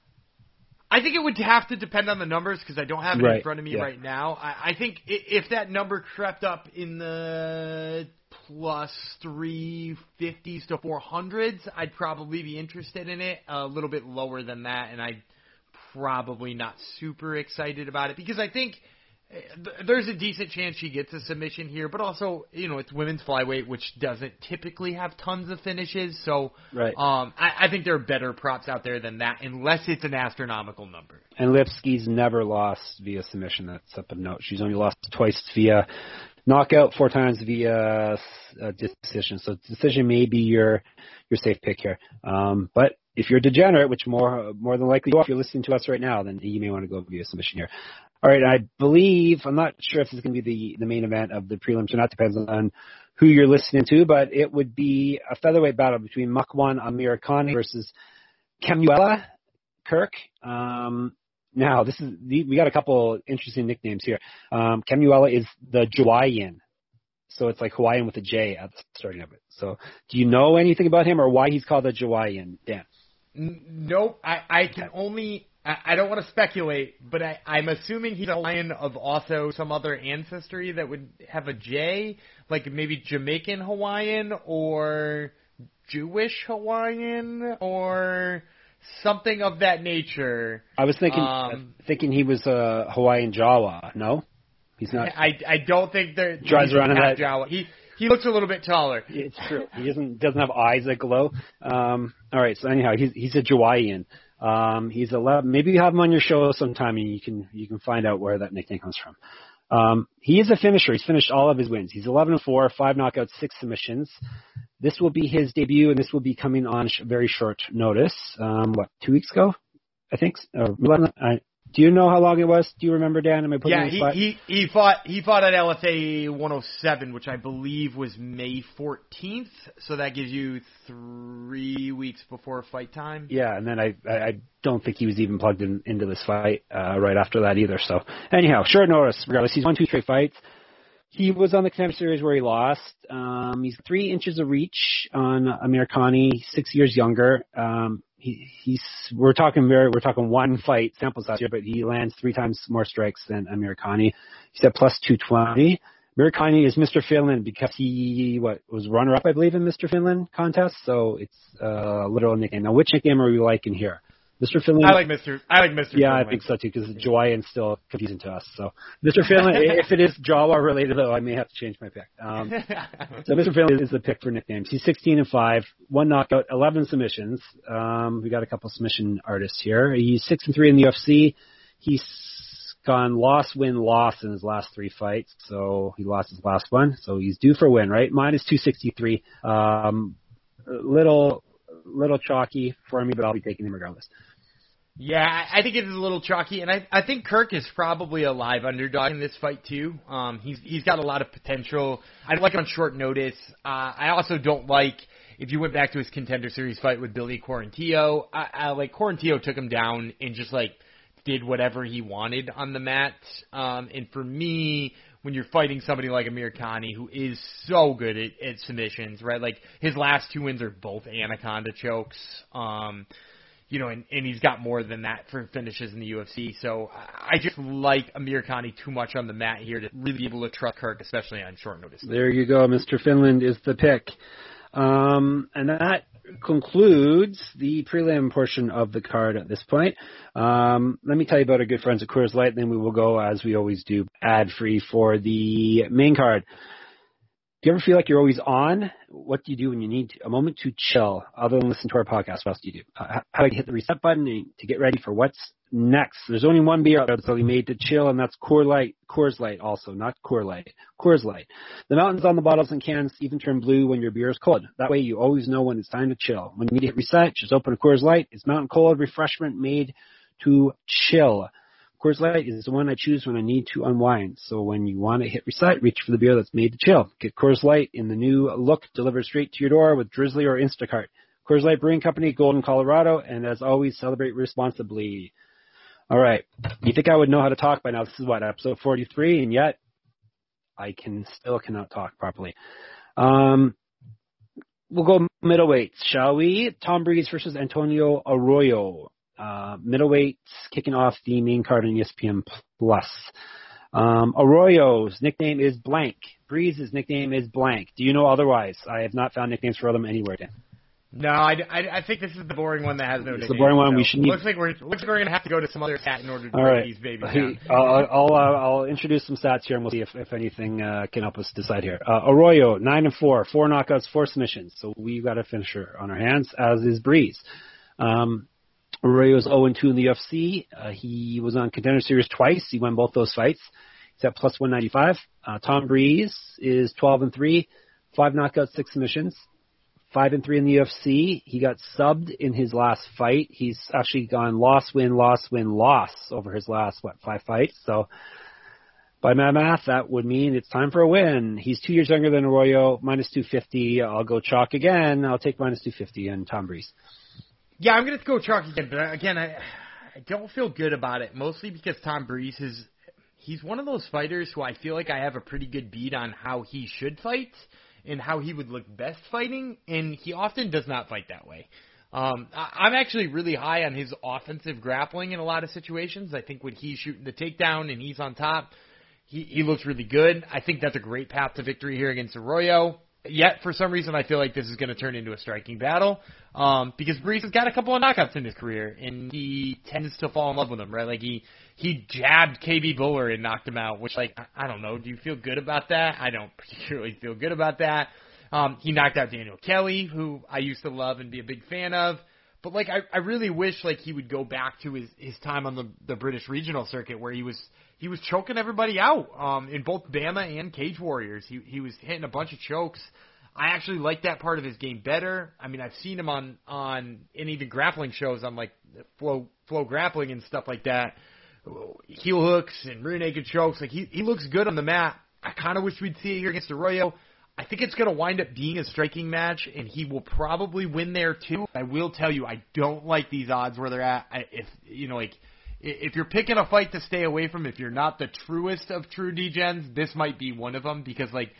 S1: I think it would have to depend on the numbers because I don't have it
S2: right.
S1: in front of me
S2: yeah.
S1: right now. I, I think if that number crept up in the plus 350s to 400s, I'd probably be interested in it. A little bit lower than that, and I'd probably not super excited about it because I think – there's a decent chance she gets a submission here, but also, you know, it's women's flyweight, which doesn't typically have tons of finishes. So,
S2: right.
S1: um, I, I think there are better props out there than that, unless it's an astronomical number.
S2: And Lipski's never lost via submission. That's up a note. She's only lost twice via knockout, four times via uh, decision. So decision may be your your safe pick here. Um, but if you're a degenerate, which more more than likely you are, if you're listening to us right now, then you may want to go via submission here. All right, I believe I'm not sure if this is going to be the the main event of the prelims or not. Depends on who you're listening to, but it would be a featherweight battle between Makwan Amirkhani versus Kemuela Kirk. Um, now, this is we got a couple interesting nicknames here. Um, Kemuela is the Jawaian, so it's like Hawaiian with a J at the starting of it. So, do you know anything about him or why he's called the Jawaian, Dan?
S1: Nope. I, I can only I, I don't want to speculate, but I, I'm assuming he's a lion of also some other ancestry that would have a J, like maybe Jamaican Hawaiian or Jewish Hawaiian or something of that nature.
S2: I was thinking
S1: Um,
S2: thinking he was a Hawaiian Jawa. No, he's not.
S1: I I don't think there
S2: Drives around in that-
S1: Jawa. He he looks a little bit taller.
S2: It's true. He doesn't doesn't have eyes that glow. Um, all right. So anyhow, he's he's a Jawaian. Um, he's 11. Maybe you have him on your show sometime, and you can you can find out where that nickname comes from. Um, he is a finisher. He's finished all of his wins. He's 11 and 4, five knockouts, six submissions. This will be his debut, and this will be coming on sh- very short notice. Um, what two weeks ago, I think. Or 11, I, do you know how long it was? Do you remember, Dan? Am I putting
S1: Yeah, he,
S2: spot?
S1: he he fought he fought at LFA 107, which I believe was May 14th. So that gives you three weeks before fight time.
S2: Yeah, and then I, I I don't think he was even plugged in into this fight uh, right after that either. So anyhow, short notice. Regardless, he's won two straight fights. He was on the contender series where he lost. Um, he's three inches of reach on Amirkhani, six years younger. Um, he, he's we're talking very we're talking one fight sample size here, but he lands three times more strikes than Amir. He's at plus two twenty. Amir is Mr. Finland because he what was runner up I believe in Mr. Finland contest, so it's uh, a literal nickname. Now, which nickname are we liking here? Mr. Finland.
S1: I like Mr. I like Mr.
S2: Yeah, I think so too, because Jawaiian's still confusing to us. So, Mr. Finland, if it is Jawa related, though, I may have to change my pick. Um, so, Mr. Finland is the pick for nicknames. He's 16 and five, one knockout, 11 submissions. Um, we got a couple submission artists here. He's six and three in the UFC. He's gone loss, win, loss in his last three fights. So he lost his last one. So he's due for a win, right? Minus 263. Um, little, little chalky for me, but I'll be taking him regardless.
S1: Yeah, I think it is a little chalky, and I I think Kirk is probably a live underdog in this fight too. Um, he's he's got a lot of potential. I like it on short notice. Uh, I also don't like if you went back to his contender series fight with Billy Quarantillo. I, I like Quarantillo took him down and just like did whatever he wanted on the mat. Um, and for me, when you're fighting somebody like Amirkhani, who is so good at, at submissions, right? Like his last two wins are both anaconda chokes. Um, you know, and, and he's got more than that for finishes in the UFC. So I just like Amirkhani too much on the mat here to really be able to trust Kirk, especially on short notice.
S2: There you go. Mr. Finland is the pick. Um, and that concludes the prelim portion of the card at this point. Um, let me tell you about our good friends at Coors Light, and then we will go, as we always do, ad free for the main card. Do you ever feel like you're always on? What do you do when you need a moment to chill, other than listen to our podcast? What else do you do? Uh, how do you hit the reset button to get ready for what's next? There's only one beer out there that's really made to chill, and that's Coors Light. Coors Light, also not Coors Light. Coors Light. The mountains on the bottles and cans even turn blue when your beer is cold. That way, you always know when it's time to chill. When you need to hit reset, just open a Coors Light. It's mountain cold refreshment made to chill. Coors Light is the one I choose when I need to unwind. So when you want to hit reset, reach for the beer that's made to chill. Get Coors Light in the new look delivered straight to your door with Drizzly or Instacart. Coors Light Brewing Company, Golden, Colorado, and as always, celebrate responsibly. All right. You think I would know how to talk by now? This is what, episode 43, and yet I can still cannot talk properly. Um, we'll go middleweights, shall we? Tom Breese versus Antonio Arroyo uh, middleweights kicking off the main card on ESPN Plus. Um, Arroyo's nickname is blank. Breese's nickname is blank. Do you know otherwise? I have not found nicknames for them anywhere, Dan.
S1: No, I, I, I think this is the boring one that has no.
S2: It's the boring one.
S1: So
S2: we should need.
S1: Looks like we're looks like we're gonna have to go to some other stat in order to
S2: All
S1: break
S2: right.
S1: these babies down.
S2: I'll I'll, uh, I'll introduce some stats here, and we'll see if, if anything uh, can help us decide here. Uh, Arroyo nine and four, four knockouts, four submissions. So we've got a finisher on our hands, as is Breese. Um, Arroyo is 0 2 in the UFC. Uh, he was on Contender Series twice. He won both those fights. He's at plus 195. Uh, Tom Breese is 12 and 3, five knockouts, six submissions. Five and three in the UFC. He got subbed in his last fight. He's actually gone loss, win, loss, win, loss over his last what five fights. So by my math, that would mean it's time for a win. He's two years younger than Arroyo, minus 250. I'll go chalk again. I'll take minus 250 and Tom Breese.
S1: Yeah, I'm gonna go chalk again, but again, I I don't feel good about it. Mostly because Tom Breese is he's one of those fighters who I feel like I have a pretty good beat on how he should fight and how he would look best fighting, and he often does not fight that way. Um, I, I'm actually really high on his offensive grappling in a lot of situations. I think when he's shooting the takedown and he's on top, he, he looks really good. I think that's a great path to victory here against Arroyo. Yet, for some reason, I feel like this is going to turn into a striking battle um, because Breese has got a couple of knockouts in his career, and he tends to fall in love with them, right? Like he he jabbed KB Bhullar and knocked him out, which like I, I don't know. Do you feel good about that? I don't particularly feel good about that. Um, he knocked out Daniel Kelly, who I used to love and be a big fan of. But like I, I really wish like he would go back to his his time on the the British regional circuit where he was he was choking everybody out um in both BAMMA and Cage Warriors. He he was hitting a bunch of chokes. I actually like that part of his game better. I mean, I've seen him on on in even grappling shows on like flow flow grappling and stuff like that. Heel hooks and rear naked chokes. Like he he looks good on the mat. I kind of wish we'd see it here against Arroyo. I think it's going to wind up being a striking match, and he will probably win there too. I will tell you, I don't like these odds where they're at. I, if you know, like if you're picking a fight to stay away from, if you're not the truest of true degens, this might be one of them because like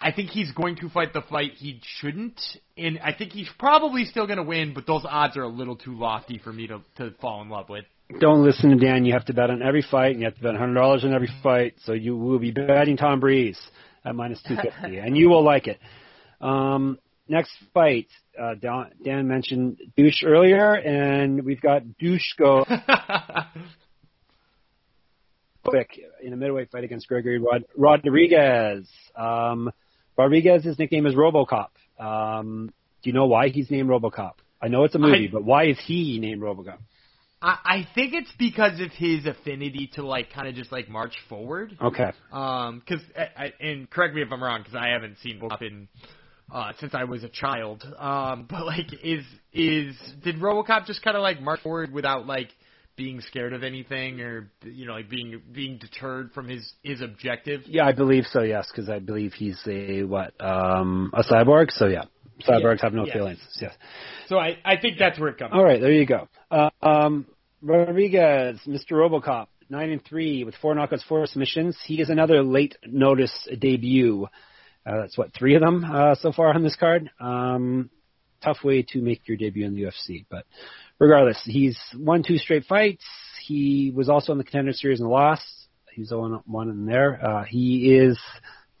S1: I think he's going to fight the fight he shouldn't, and I think he's probably still going to win. But those odds are a little too lofty for me to to fall in love with.
S2: Don't listen to Dan. You have to bet on every fight, and you have to bet $100 on every fight. So you will be betting Tom Breese at minus 250, and you will like it. Um, next fight, uh, Dan, Dan mentioned douche earlier, and we've got Dushko quick in a middleweight fight against Gregory Rod- Rodrigues. Um, Rodrigues's nickname is RoboCop. Um, do you know why he's named RoboCop? I know it's a movie,
S1: I-
S2: but why is he named RoboCop?
S1: I, I think it's because of his affinity to like kind of just like march forward.
S2: Okay.
S1: Um, cause, I, I- and correct me if I'm wrong, cause I haven't seen RoboCop in, uh, since I was a child. Um, but like, is, is, did RoboCop just kind of like march forward without like being scared of anything or, you know, like being, being deterred from his, his objective?
S2: Yeah, I believe so. Yes, because I believe he's a what um, a cyborg. So yeah, cyborgs
S1: Yeah,
S2: have no
S1: yes.
S2: feelings. Yes.
S1: So I, I think that's where it comes
S2: All right, there you go. Uh, um, Rodrigues, Mr. RoboCop, nine and three with four knockouts, four submissions. He is another late notice debut. Uh, that's what three of them uh, so far on this card. Um, tough way to make your debut in the UFC, but regardless, he's won two straight fights. He was also in the contender series and lost. He was 0 one in there. Uh, he is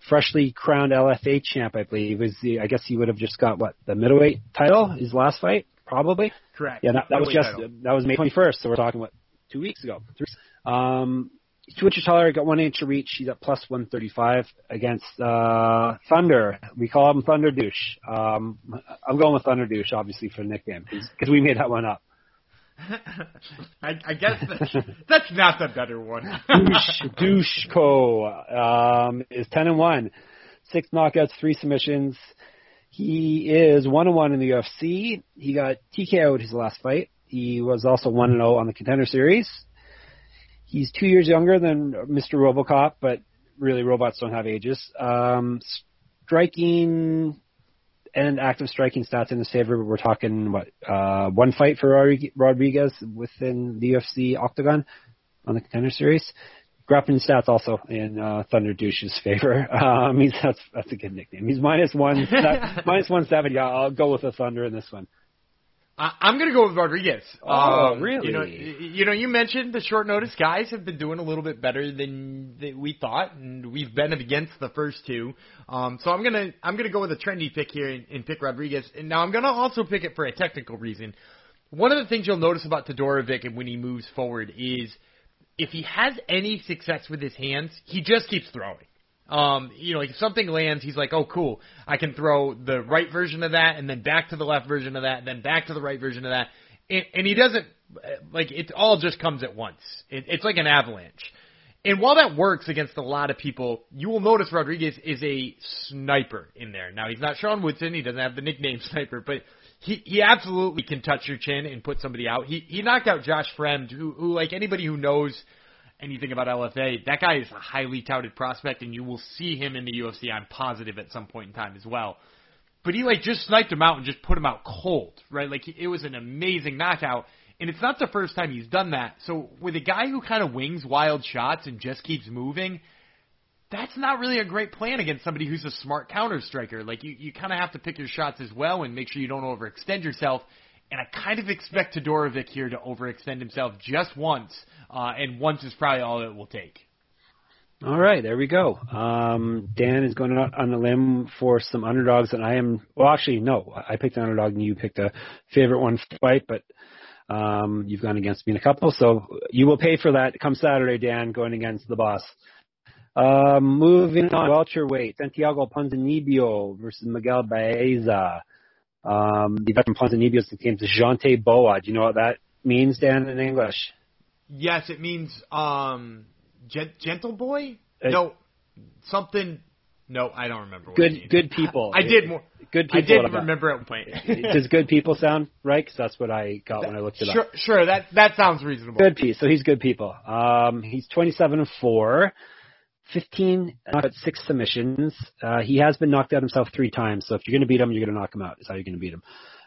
S2: freshly crowned LFA champ, I believe. Is the, I guess he would have just got what the middleweight title his last fight, probably.
S1: Correct.
S2: Yeah, that, that was just
S1: title.
S2: that was May 21st, so we're talking what two weeks ago. Three. Um, two inches taller, got one inch of reach. He's at plus 135 against uh, Thunder. We call him Thunder Douche. Um, I'm going with Thunder Douche, obviously, for the nickname because we made that one up.
S1: I, I guess that, that's not the better one.
S2: Douche Doucheko um, is 10 and one, six knockouts, three submissions. He is one and one in the UFC. He got TKO'd his last fight. He was also one and zero on the Contender Series. He's two years younger than Mr. RoboCop, but really robots don't have ages. Um, striking and active striking stats in his favor, but we're talking what uh, one fight for Rodrig- Rodrigues within the UFC octagon on the Contender Series. Grappling stats also in uh, Thunder Douche's favor. Um, he's that's that's a good nickname. He's minus one minus one seventy. I'll go with the Thunder in this one.
S1: I, I'm going to go with Rodrigues.
S2: Oh,
S1: Um,
S2: really?
S1: You know, you know, you mentioned the short notice guys have been doing a little bit better than we thought, and we've been against the first two. Um, so I'm gonna I'm gonna go with a trendy pick here and, and pick Rodrigues. And now I'm gonna also pick it for a technical reason. One of the things you'll notice about Todorovic and when he moves forward is if he has any success with his hands, he just keeps throwing. Um, you know, like if something lands, he's like, "Oh, cool! I can throw the right version of that, and then back to the left version of that, and then back to the right version of that." And, and he doesn't like it. All just comes at once. It, it's like an avalanche. And while that works against a lot of people, you will notice Rodrigues is a sniper in there. Now he's not Sean Woodson; he doesn't have the nickname sniper, but he he absolutely can touch your chin and put somebody out. He he knocked out Josh Fremd, who who like anybody who knows anything about LFA, that guy is a highly touted prospect, and you will see him in the UFC. I'm positive at some point in time as well. But he like just sniped him out and just put him out cold, right? Like it was an amazing knockout, and it's not the first time he's done that. So with a guy who kind of wings wild shots and just keeps moving, that's not really a great plan against somebody who's a smart counter striker. Like you, you kind of have to pick your shots as well and make sure you don't overextend yourself. And I kind of expect Todorovic here to overextend himself just once, uh, and once is probably all it will take.
S2: All right, there we go. Um, Dan is going out on a limb for some underdogs, and I am. Well, actually, no, I picked an underdog, and you picked a favorite one fight, but um, you've gone against me in a couple, so you will pay for that come Saturday, Dan, going against the boss. Um, moving on, welterweight, Santiago Ponzinibbio versus Miguel Baeza. Um, the veteran Ponzinibbio's nickname is Gente Boa. Do you know what that means, Dan, in English?
S1: Yes, it means um, gent- gentle boy.
S2: Uh,
S1: no, something. No, I don't remember. What it
S2: Good,
S1: means.
S2: good people.
S1: I did more.
S2: Good people.
S1: I did remember at one point.
S2: Does good people sound right? Because that's what I got when I looked it
S1: sure,
S2: up.
S1: sure. That that sounds reasonable.
S2: Good piece. So he's good people. Um, he's 27 and four, 15 uh, six submissions. Uh, he has been knocked out himself three times. So if you're going to beat him, you're going to knock him out. Is how you're going to beat him.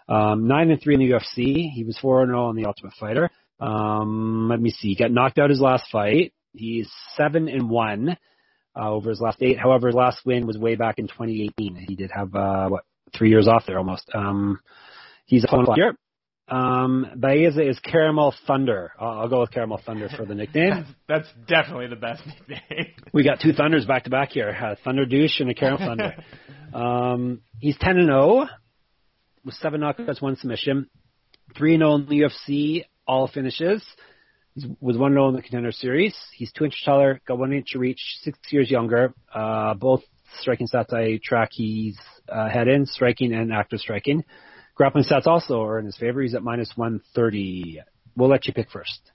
S2: Um, nine and three in the UFC. He was four and zero in the Ultimate Fighter. Um, let me see. He got knocked out his last fight. He's seven and one. Uh, over his last eight. However, his last win was way back in 2018. He did have, uh, what, three years off there almost. Um, he's a fun player. Um, Baeza is Caramel Thunder. I'll, I'll go with Caramel Thunder for the nickname.
S1: That's, that's definitely the best nickname.
S2: We got two Thunders back to back here. Uh, Thunder Douche and a Caramel Thunder. Um, he's 10 and 0 with seven knockouts, one submission. 3 and 0 in the UFC, all finishes. He was 1 0 in the contender series. He's 2 inches taller, got 1 inch reach, 6 years younger. Uh, both striking stats I track he's uh, head in, striking and active striking. Grappling stats also are in his favor. He's at minus 130. We'll let you pick first.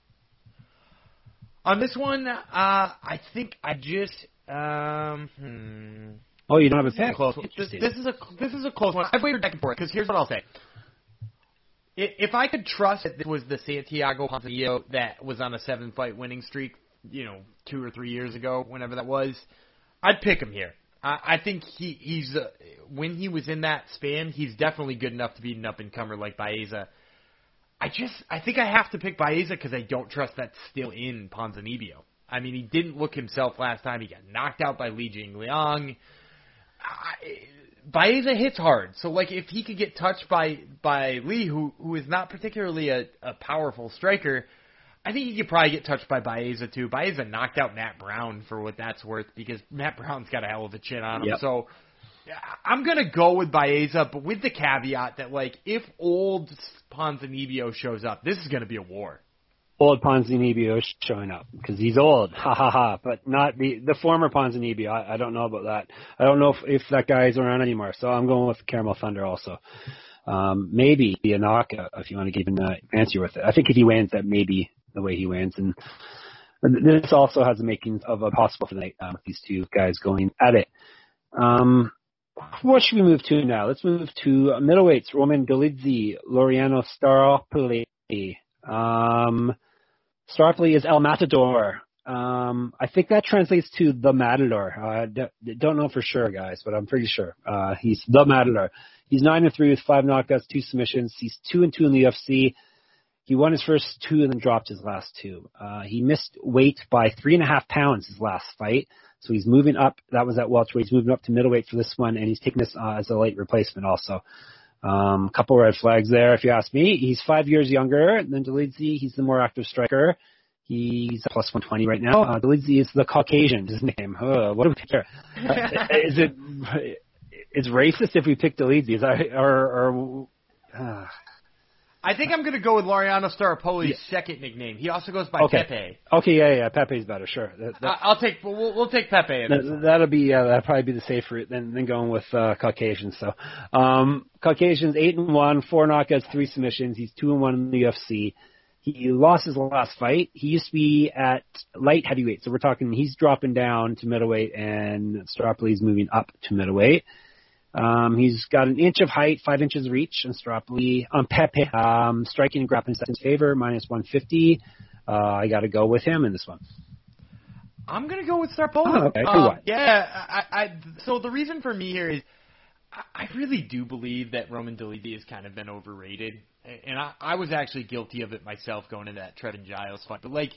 S1: On this one, uh, I think I just um. Hmm.
S2: Oh, you don't have a
S1: This is a
S2: pick?
S1: close. This, this is a this is a close one. I've waited back and forth because here's what I'll say. If I could trust that this was the Santiago Ponzinibbio that was on a seven fight winning streak, you know, two or three years ago, whenever that was, I'd pick him here. I, I think he he's uh, when he was in that span, he's definitely good enough to beat an up and comer like Baeza. I just I think I have to pick Baeza because I don't trust that's still in Ponzinibbio. I mean, he didn't look himself last time. He got knocked out by Li Jingliang. I- Baeza hits hard, so like if he could get touched by by Lee, who who is not particularly a, a powerful striker, I think he could probably get touched by Baeza too. Baeza knocked out Matt Brown for what that's worth because Matt Brown's got a hell of a chin on him.
S2: Yep.
S1: So I'm gonna go with Baeza, but with the caveat that like if old Ponzinibbio shows up, this is gonna be a war.
S2: Old Ponzinibbio is showing up because he's old, ha ha ha. But not the the former Ponzinibbio. I, I don't know about that. I don't know if if that guy's around anymore. So I'm going with Caramel Thunder also. Um, maybe be a knockout if you want to give an uh, answer with it. I think if he wins, that may be the way he wins. And this also has the makings of a possible tonight um, with these two guys going at it. Um, what should we move to now? Let's move to middleweights. Roman Dolidze, Laureano Staropoli. Um, Staropoli is El Matador. Um, I think that translates to the Matador. I uh, don't know for sure, guys, but I'm pretty sure. Uh, he's the Matador. He's nine and three with five knockouts, two submissions. He's two and two in the UFC. He won his first two and then dropped his last two. Uh, he missed weight by three and a half pounds his last fight. So he's moving up. That was at welterweight. He's moving up to middleweight for this one, and he's taking this uh, as a light replacement also. Um, couple red flags there, if you ask me. He's five years younger than Dolidze. He's the more active striker. He's plus 120 right now. Uh, Dolidze is the Caucasian, his name. Uh, what do we care? Uh, is it, it's racist if we pick Dolidze? Is that, or, or, uh,
S1: I think I'm going to go with Laureano Staropoli's
S2: Yeah.
S1: second nickname. He also goes by
S2: Okay.
S1: Pepe.
S2: okay, yeah, yeah, Pepe's better, sure. That,
S1: I'll take. We'll, we'll take Pepe.
S2: That, that'll be uh, that'll probably be the safer route than, than going with uh, Caucasians. So, um, Caucasians eight and one, four knockouts, three submissions. He's two and one in the UFC. He lost his last fight. He used to be at light heavyweight, so we're talking he's dropping down to middleweight, and Staropoli's moving up to middleweight. Um, he's got an inch of height, five inches reach, and Staropoli on Pepe. Um, striking and grappling stats in favor, minus 150. Uh, I got to go with him in this one.
S1: I'm gonna go with Starpoli.
S2: Oh, okay.
S1: Um, yeah, I, I. So the reason for me here is, I- really do believe that Roman Dolidze has kind of been overrated, and I, I was actually guilty of it myself going into that Trevin Giles fight. But like,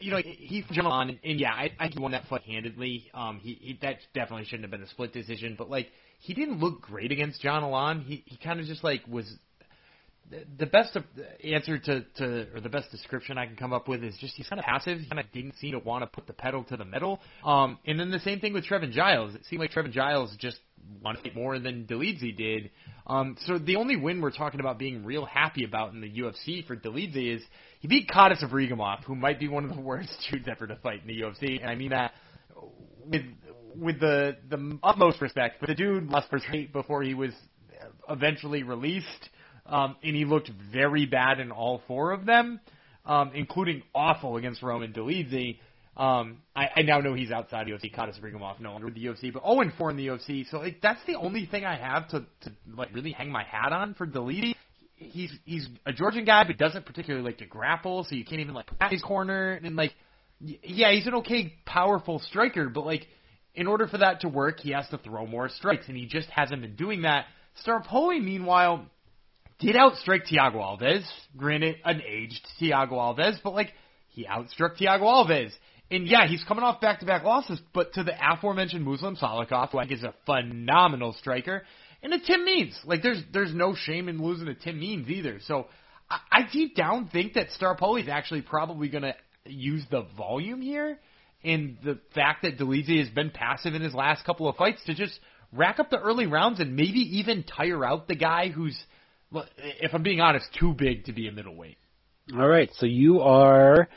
S1: you know, he jumped on, and, and yeah, I, I think he won that fight handedly. Um, he, he that definitely shouldn't have been a split decision, but like, he didn't look great against John Alon. He he kind of just like was the- the best answer to, to or the best description I can come up with is just he's kind of passive. He kind of didn't seem to want to put the pedal to the metal. Um, and then the same thing with Trevin Giles. It seemed like Trevin Giles just wanted fight more than Dolidze did. Um, so the only win we're talking about being real happy about in the UFC for Dolidze is he beat Kadis of who might be one of the worst dudes ever to fight in the UFC. And I mean that with with the the utmost respect. But the dude lost first rate before he was eventually released, um, and he looked very bad in all four of them, um, including awful against Roman Dolidze. Um, I, I now know he's outside the UFC. Khadis Ibragimov no longer with the UFC, but 0 and 4 in the UFC. So like that's the only thing I have to to like really hang my hat on for Dolidze. He's he's a Georgian guy, but doesn't particularly like to grapple, so you can't even like put his corner and like yeah, he's an okay powerful striker, but like in order for that to work, he has to throw more strikes, and he just hasn't been doing that. Starpoli, meanwhile, did outstrike Thiago Alves. Granted, an aged Thiago Alves, but like he outstruck Thiago Alves. And yeah, he's coming off back-to-back losses, but to the aforementioned Muslim Salikhov, who I think is a phenomenal striker, and a Tim Means. Like there's there's no shame in losing to Tim Means either. So I, I deep down think that Starpoli is actually probably going to use the volume here and the fact that Dolidze has been passive in his last couple of fights to just rack up the early rounds and maybe even tire out the guy who's, if I'm being honest, too big to be a middleweight.
S2: All right, so you are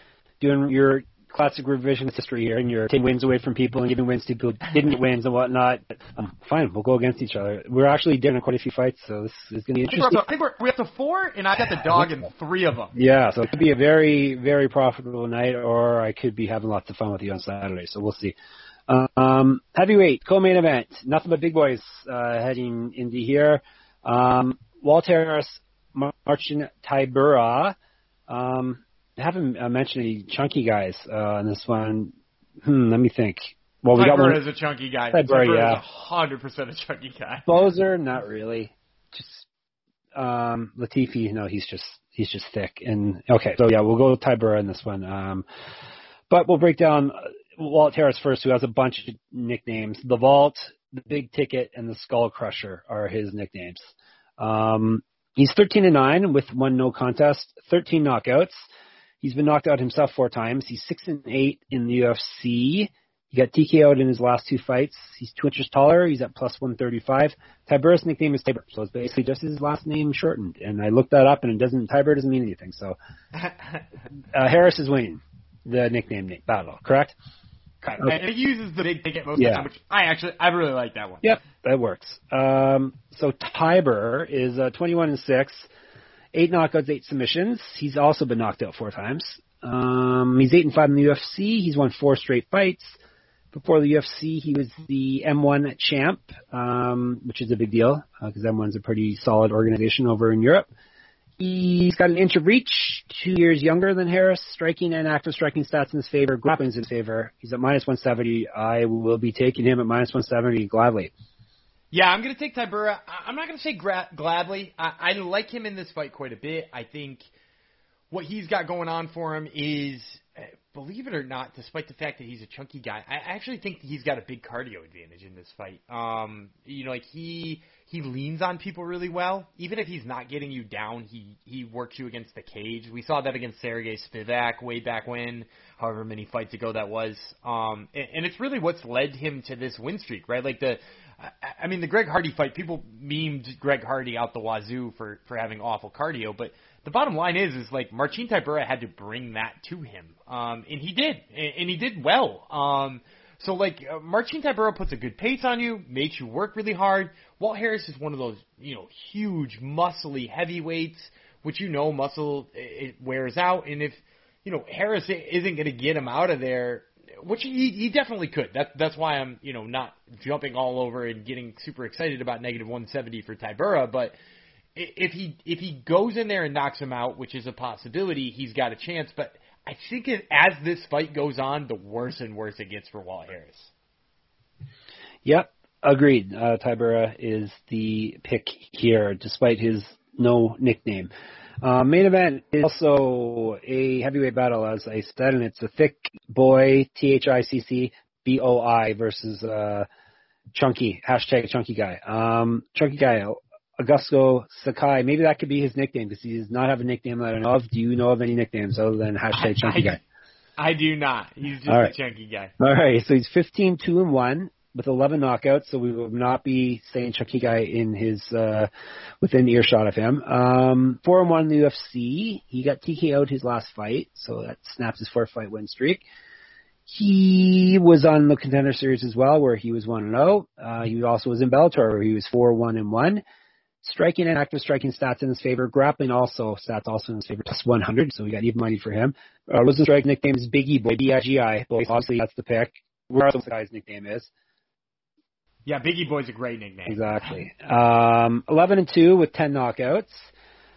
S2: doing your classic revisionist history here, and you're taking wins away from people and giving wins to people who didn't get wins and whatnot. But, um, fine, we'll go against each other. We're actually doing quite a few fights, so this is going to be
S1: I think, we're
S2: interesting.
S1: I think we're, we're up to four, and I got the dog in three of them.
S2: Yeah, so it could be a very, very profitable night, or I could be having lots of fun with you on Saturday. So we'll see. Um, heavyweight co-main event, nothing but big boys uh, heading into here. Um, Walt Harris, Marcin Tybura. Um, haven't uh, mentioned any chunky guys uh, in this one. Hmm, let me think. Well, we got one.
S1: is a chunky guy.
S2: Tybura yeah.
S1: hundred percent a chunky guy.
S2: Boser, not really. Just um Latifi, no, he's just he's just thick. And okay, so yeah, we'll go with Tybura in this one. Um but we'll break down uh, Walt Harris first, who has a bunch of nicknames. The Vault, the Big Ticket, and the Skull Crusher are his nicknames. Um he's thirteen and nine with one no contest, thirteen knockouts. He's been knocked out himself four times. He's six and eight in the UFC. He got TKO'd in his last two fights. He's two inches taller. He's at plus 135. Tybura's nickname is Tybur, so it's basically just his last name shortened. And I looked that up, and it doesn't Tiber doesn't mean anything. So uh, Harris is winning the nickname battle, correct?
S1: Okay. And he uses the big ticket most yeah. of the time, which I actually I really like that one.
S2: Yep, that works. Um, so Tiber is uh, 21 and six, eight knockouts, eight submissions. He's also been knocked out four times. Um, he's eight and five in the UFC. He's won four straight fights. Before the UFC, he was the M1 champ, um, which is a big deal because uh, M1's a pretty solid organization over in Europe. He's got an inch of reach, two years younger than Harris, striking and active striking stats in his favor, grappling's in his favor. He's at minus 170. I will be taking him at minus 170 gladly.
S1: Yeah, I'm going to take Tybura. I'm not going to say gra- gladly. I, I like him in this fight quite a bit. I think what he's got going on for him is believe it or not, despite the fact that he's a chunky guy, I actually think he's got a big cardio advantage in this fight. Um, you know, like he he leans on people really well. Even if he's not getting you down, he he works you against the cage. We saw that against Serghei Spivac way back when, however many fights ago that was. Um, and, and it's really what's led him to this win streak, right? Like the I mean, the Greg Hardy fight, people memed Greg Hardy out the wazoo for for having awful cardio, but the bottom line is, is like Marcin Tybura had to bring that to him, um, and he did, and he did well. Um, so like uh, Marcin Tybura puts a good pace on you, makes you work really hard. Walt Harris is one of those you know huge, muscly heavyweights, which you know muscle it wears out, and if you know Harris isn't going to get him out of there, which he he definitely could. That that's why I'm you know not jumping all over and getting super excited about negative 170 for Tybura, but if he if he goes in there and knocks him out, which is a possibility, he's got a chance. But I think it, as this fight goes on, the worse and worse it gets for Walt Harris.
S2: Yep, agreed. Uh, Tybura is the pick here, despite his no nickname. Uh, main event is also a heavyweight battle, as I said, and it's a thick boy, T H I C C B O I versus uh, Chunky, hashtag Chunky Guy. Um, Chunky Guy, Augusto Sakai. Maybe that could be his nickname because he does not have a nickname that I know of. Do you know of any nicknames other than hashtag Chunky Guy?
S1: I do not. He's just right. a chunky guy.
S2: All right, so he's 15 2 and 1 with 11 knockouts, so we will not be saying chunky guy in his uh within earshot of him. Um 4 and 1 in the UFC. He got TKO'd his last fight, so that snaps his four fight win streak. He was on the contender series as well, where he was 1 and 0. Uh, he also was in Bellator, where he was 4 1 and 1. Striking and active striking stats in his favor. Grappling also stats also in his favor, plus 100. So we got even money for him. Uh, Rozenstruik nickname is Bigi Boy, B-I-G-I. Boy, obviously that's the pick. Where else the guy's nickname is.
S1: Yeah, Bigi Boy's a great nickname.
S2: Exactly. Um, 11 and 2 with 10 knockouts.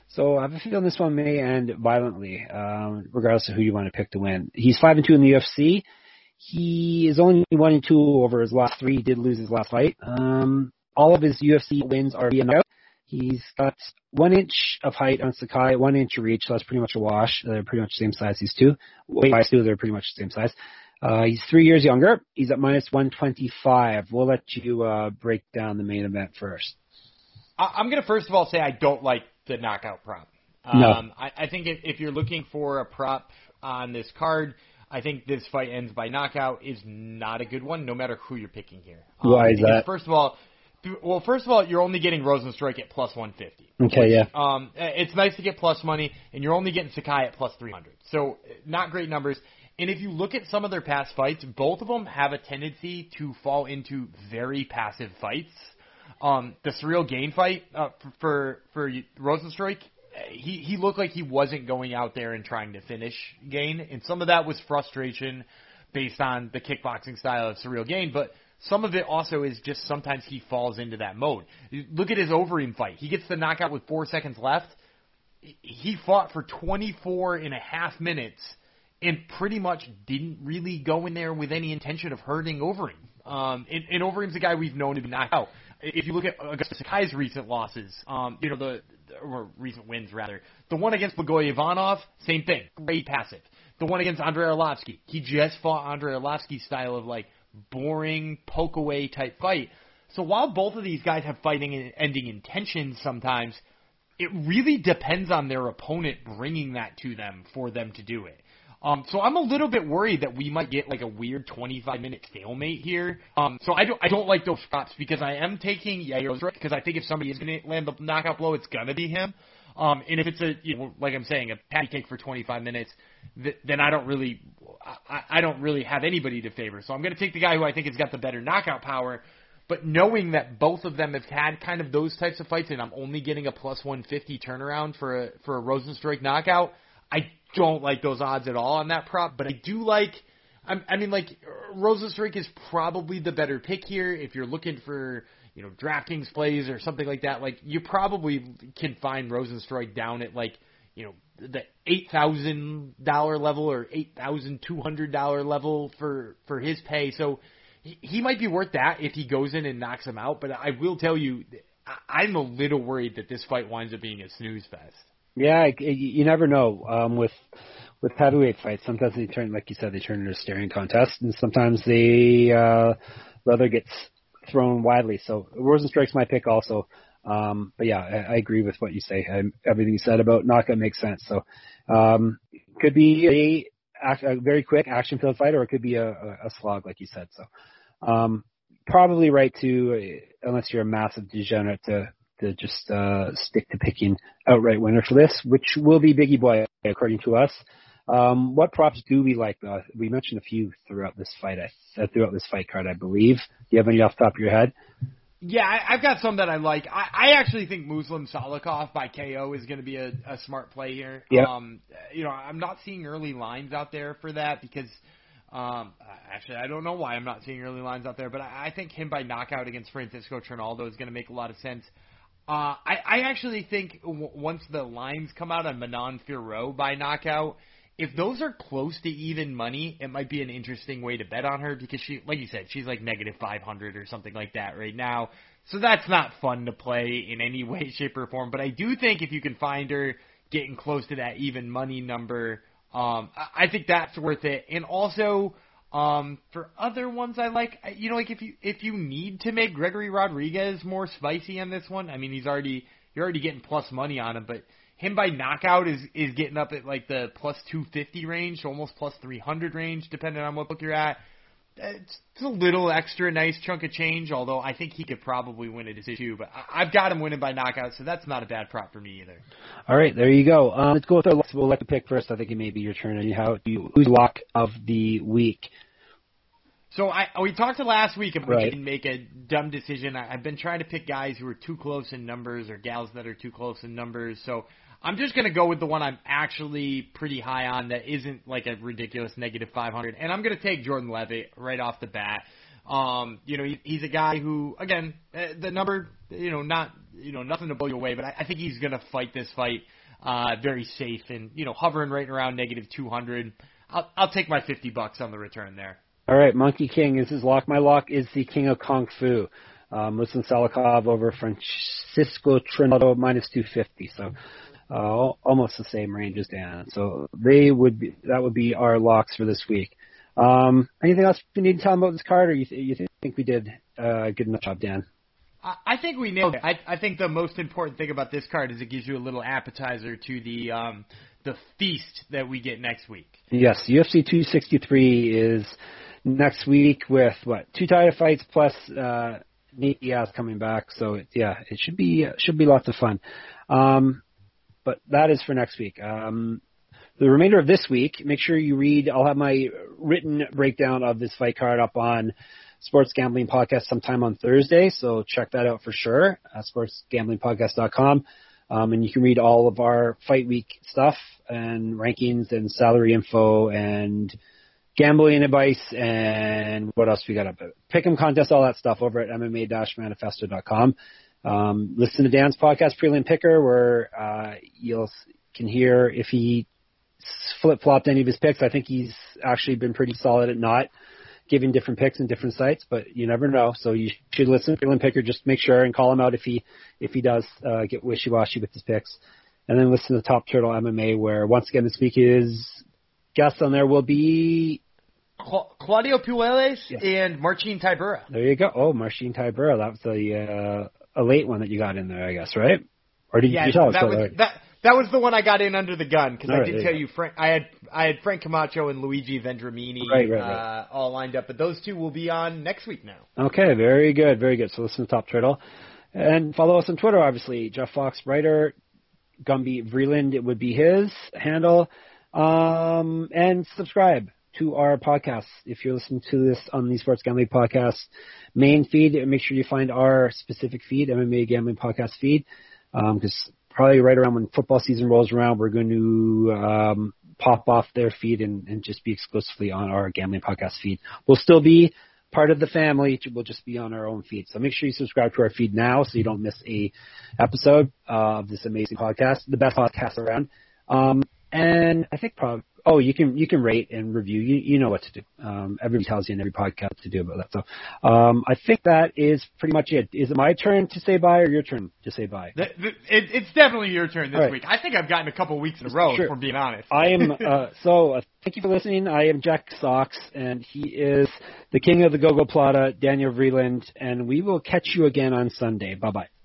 S2: So I have a feeling this one may end violently, um, regardless of who you want to pick to win. He's 5 and 2 in the UFC. He is only 1 and 2 over his last three. He did lose his last fight. Um, all of his UFC wins are via knockout. He's got one inch of height on Sakai, one inch of reach, so that's pretty much a wash. They're pretty much the same size, these two. Weight wise, too, they're pretty much the same size. Uh, he's three years younger. He's at minus 125. We'll let you uh, break down the main event first.
S1: I'm going to first of all say I don't like the knockout prop. Um, no. I, I think if, if you're looking for a prop on this card, I think this fight ends by knockout is not a good one, no matter who you're picking here.
S2: Um, Why is that?
S1: First of all, well, first of all, you're only getting Rozenstruik at plus 150.
S2: Okay, which, yeah.
S1: Um, it's nice to get plus money, and you're only getting Sakai at plus 300. So, not great numbers. And if you look at some of their past fights, both of them have a tendency to fall into very passive fights. Um, the Ciryl Gane fight uh, for for, for Rozenstruik, he he looked like he wasn't going out there and trying to finish Gane, and some of that was frustration based on the kickboxing style of Ciryl Gane, but some of it also is just sometimes he falls into that mode. Look at his Overeem fight. He gets the knockout with four seconds left. He fought for 24 and a half minutes and pretty much didn't really go in there with any intention of hurting Overeem. Um, and, and Overeem's a guy we've known to be knocked out. If you look at Augusto Sakai's recent losses, um, you know, the, or recent wins rather, the one against Blagoy Ivanov, same thing, great passive. The one against Andrei Arlovsky, he just fought Andrei Arlovsky's style of like, boring poke away type fight. So while both of these guys have fighting and ending intentions sometimes, it really depends on their opponent bringing that to them for them to do it. Um, so I'm a little bit worried that we might get like a weird 25 minute stalemate here. Um, so I don't, I don't like those shots because I am taking Yair because I think if somebody is going to land the knockout blow, it's to be him. Um, and if it's a, you know, like I'm saying, a patty cake for 25 minutes, th- then I don't really, I, I don't really have anybody to favor. So I'm going to take the guy who I think has got the better knockout power. But knowing that both of them have had kind of those types of fights, and I'm only getting a plus 150 turnaround for a for a Rozenstruik knockout, I don't like those odds at all on that prop. But I do like, I, mean, like Rozenstruik is probably the better pick here if you're looking for you know DraftKings plays or something like that. Like you probably can find Rozenstruik down at like you know the eight thousand dollar level or eight thousand two hundred dollar level for for his pay. So he might be worth that if he goes in and knocks him out. But I will tell you, I'm a little worried that this fight winds up being a snooze fest.
S2: Yeah, you never know. Um, with with heavyweight fights, sometimes they turn, like you said, they turn into a staring contest, and sometimes the uh, leather gets thrown widely. So Rozenstruik's my pick also. Um, but yeah, I, I agree with what you say. I, everything you said about knockout makes sense. So um, could be a, a very quick action filled fight, or it could be a, a, a slog, like you said. So um, probably right to, unless you're a massive degenerate, to to just uh, stick to picking outright winner for this, which will be Bigi Boy according to us. Um, what props do we like? Uh, we mentioned a few throughout this fight. I, uh, throughout this fight card, I believe. Do you have any off the top of your head?
S1: Yeah, I, I've got some that I like. I, I actually think Muslim Salikhov by KO is going to be a, a smart play here.
S2: Yeah.
S1: Um, you know, I'm not seeing early lines out there for that because, um, actually, I don't know why I'm not seeing early lines out there, but I, I think him by knockout against Francisco Trinaldo is going to make a lot of sense. Uh, I, I actually think w- once the lines come out on Manon Fiorot by knockout, if those are close to even money, it might be an interesting way to bet on her because she, like you said, she's like negative 500 or something like that right now. So that's not fun to play in any way, shape, or form. But I do think if you can find her getting close to that even money number, um, I think that's worth it. And also, um, for other ones I like, you know, like if you if you need to make Gregory Rodrigues more spicy on this one, I mean, he's already you're already getting plus money on him, but him by knockout is is getting up at like the plus 250 range, almost plus 300 range, depending on what book you're at. It's, a little extra nice chunk of change, although I think he could probably win a decision too. But I've got him winning by knockout, so that's not a bad prop for me either.
S2: All right, there you go. Um, let's go with our locks. We'll let the pick first. I think it may be your turn. Anyhow, you, who's lock of the week?
S1: So I we talked to last week about
S2: Right.
S1: didn't make a dumb decision. I, I've been trying to pick guys who are too close in numbers or gals that are too close in numbers. So I'm just gonna go with the one I'm actually pretty high on that isn't like a ridiculous negative 500, and I'm gonna take Jordan Levitt right off the bat. Um, you know, he, he's a guy who, again, uh, the number, you know, not, you know, nothing to blow you away, but I, I think he's gonna fight this fight uh, very safe and you know hovering right around negative 200. I'll, I'll take my 50 bucks on the return there.
S2: All right, Monkey King This is his lock. My lock is the King of Kung Fu. Um, Muslim Salikhov over Francisco Trinaldo minus 250. So uh, almost the same range as Dan. So they would be that would be our locks for this week. Um, anything else you need to tell them about this card, or you, th- you think we did uh, a good enough job, Dan?
S1: I think we nailed it. I, I think the most important thing about this card is it gives you a little appetizer to the um, the feast that we get next week.
S2: Yes, UFC 263 is next week with what two title fights plus uh, Nate Diaz coming back. So it, yeah, it should be should be lots of fun. Um, but that is for next week. Um, the remainder of this week, make sure you read. I'll have my written breakdown of this fight card up on Sports Gambling Podcast sometime on Thursday. So check that out for sure. Uh, sportsgamblingpodcast.com. Um, and you can read all of our fight week stuff and rankings and salary info and gambling advice and what else we got up? Pick'em contest, all that stuff over at MMA-manifesto.com. Um, listen to Dan's podcast, Prelim Picker, where uh, you'll can hear if he flip flopped any of his picks. I think he's actually been pretty solid at not giving different picks in different sites, but you never know. So you should listen to Prelim Picker. Just make sure and call him out if he if he does uh, get wishy washy with his picks. And then listen to Top Turtle MMA, where once again this week his guests on there will be
S1: Cla- Claudio Puelles
S2: Yes.
S1: and Marcin Tybura.
S2: There you go. Oh, Marcin Tybura. That was a uh, a late one that you got in there, I guess, right? Or did
S1: yeah,
S2: you tell us?
S1: that
S2: So,
S1: was
S2: like-
S1: that. That was the one I got in under the gun because
S2: All
S1: I
S2: right,
S1: did tell
S2: you
S1: you Frank. I had I had Frank Camacho and Luigi Vendramini
S2: Right, right, right.
S1: Uh, all lined up, but those two will be on next week now.
S2: Okay, very good, very good. So listen to Top Turtle. And follow us on Twitter, obviously. Jeff Fox, writer. Gumby Vreeland, it would be his handle. Um, and subscribe to our podcast. If you're listening to this on the Sports Gambling Podcast main feed, make sure you find our specific feed, MMA Gambling Podcast feed. Because probably right around when football season rolls around, we're going to um, pop off their feed and, and just be exclusively on our Gambling Podcast feed. We'll still be part of the family. We'll just be on our own feed. So make sure you subscribe to our feed now so you don't miss a episode uh, of this amazing podcast, the best podcast around. Um, and I think probably, oh, you can you can rate and review. You you know what to do. Um, everybody tells you in every podcast to do about that. So um, I think that is pretty much it. Is it my turn to say bye or your turn to say bye?
S1: The, the, it, it's definitely your turn this
S2: right.
S1: week. I think I've gotten a couple weeks in a row,
S2: Sure.
S1: if we're being honest.
S2: I am uh, so. Uh, thank you for listening. I am Jeff Fox, and he is the king of the gogoplata, Daniel Vreeland, and we will catch you again on Sunday. Bye bye.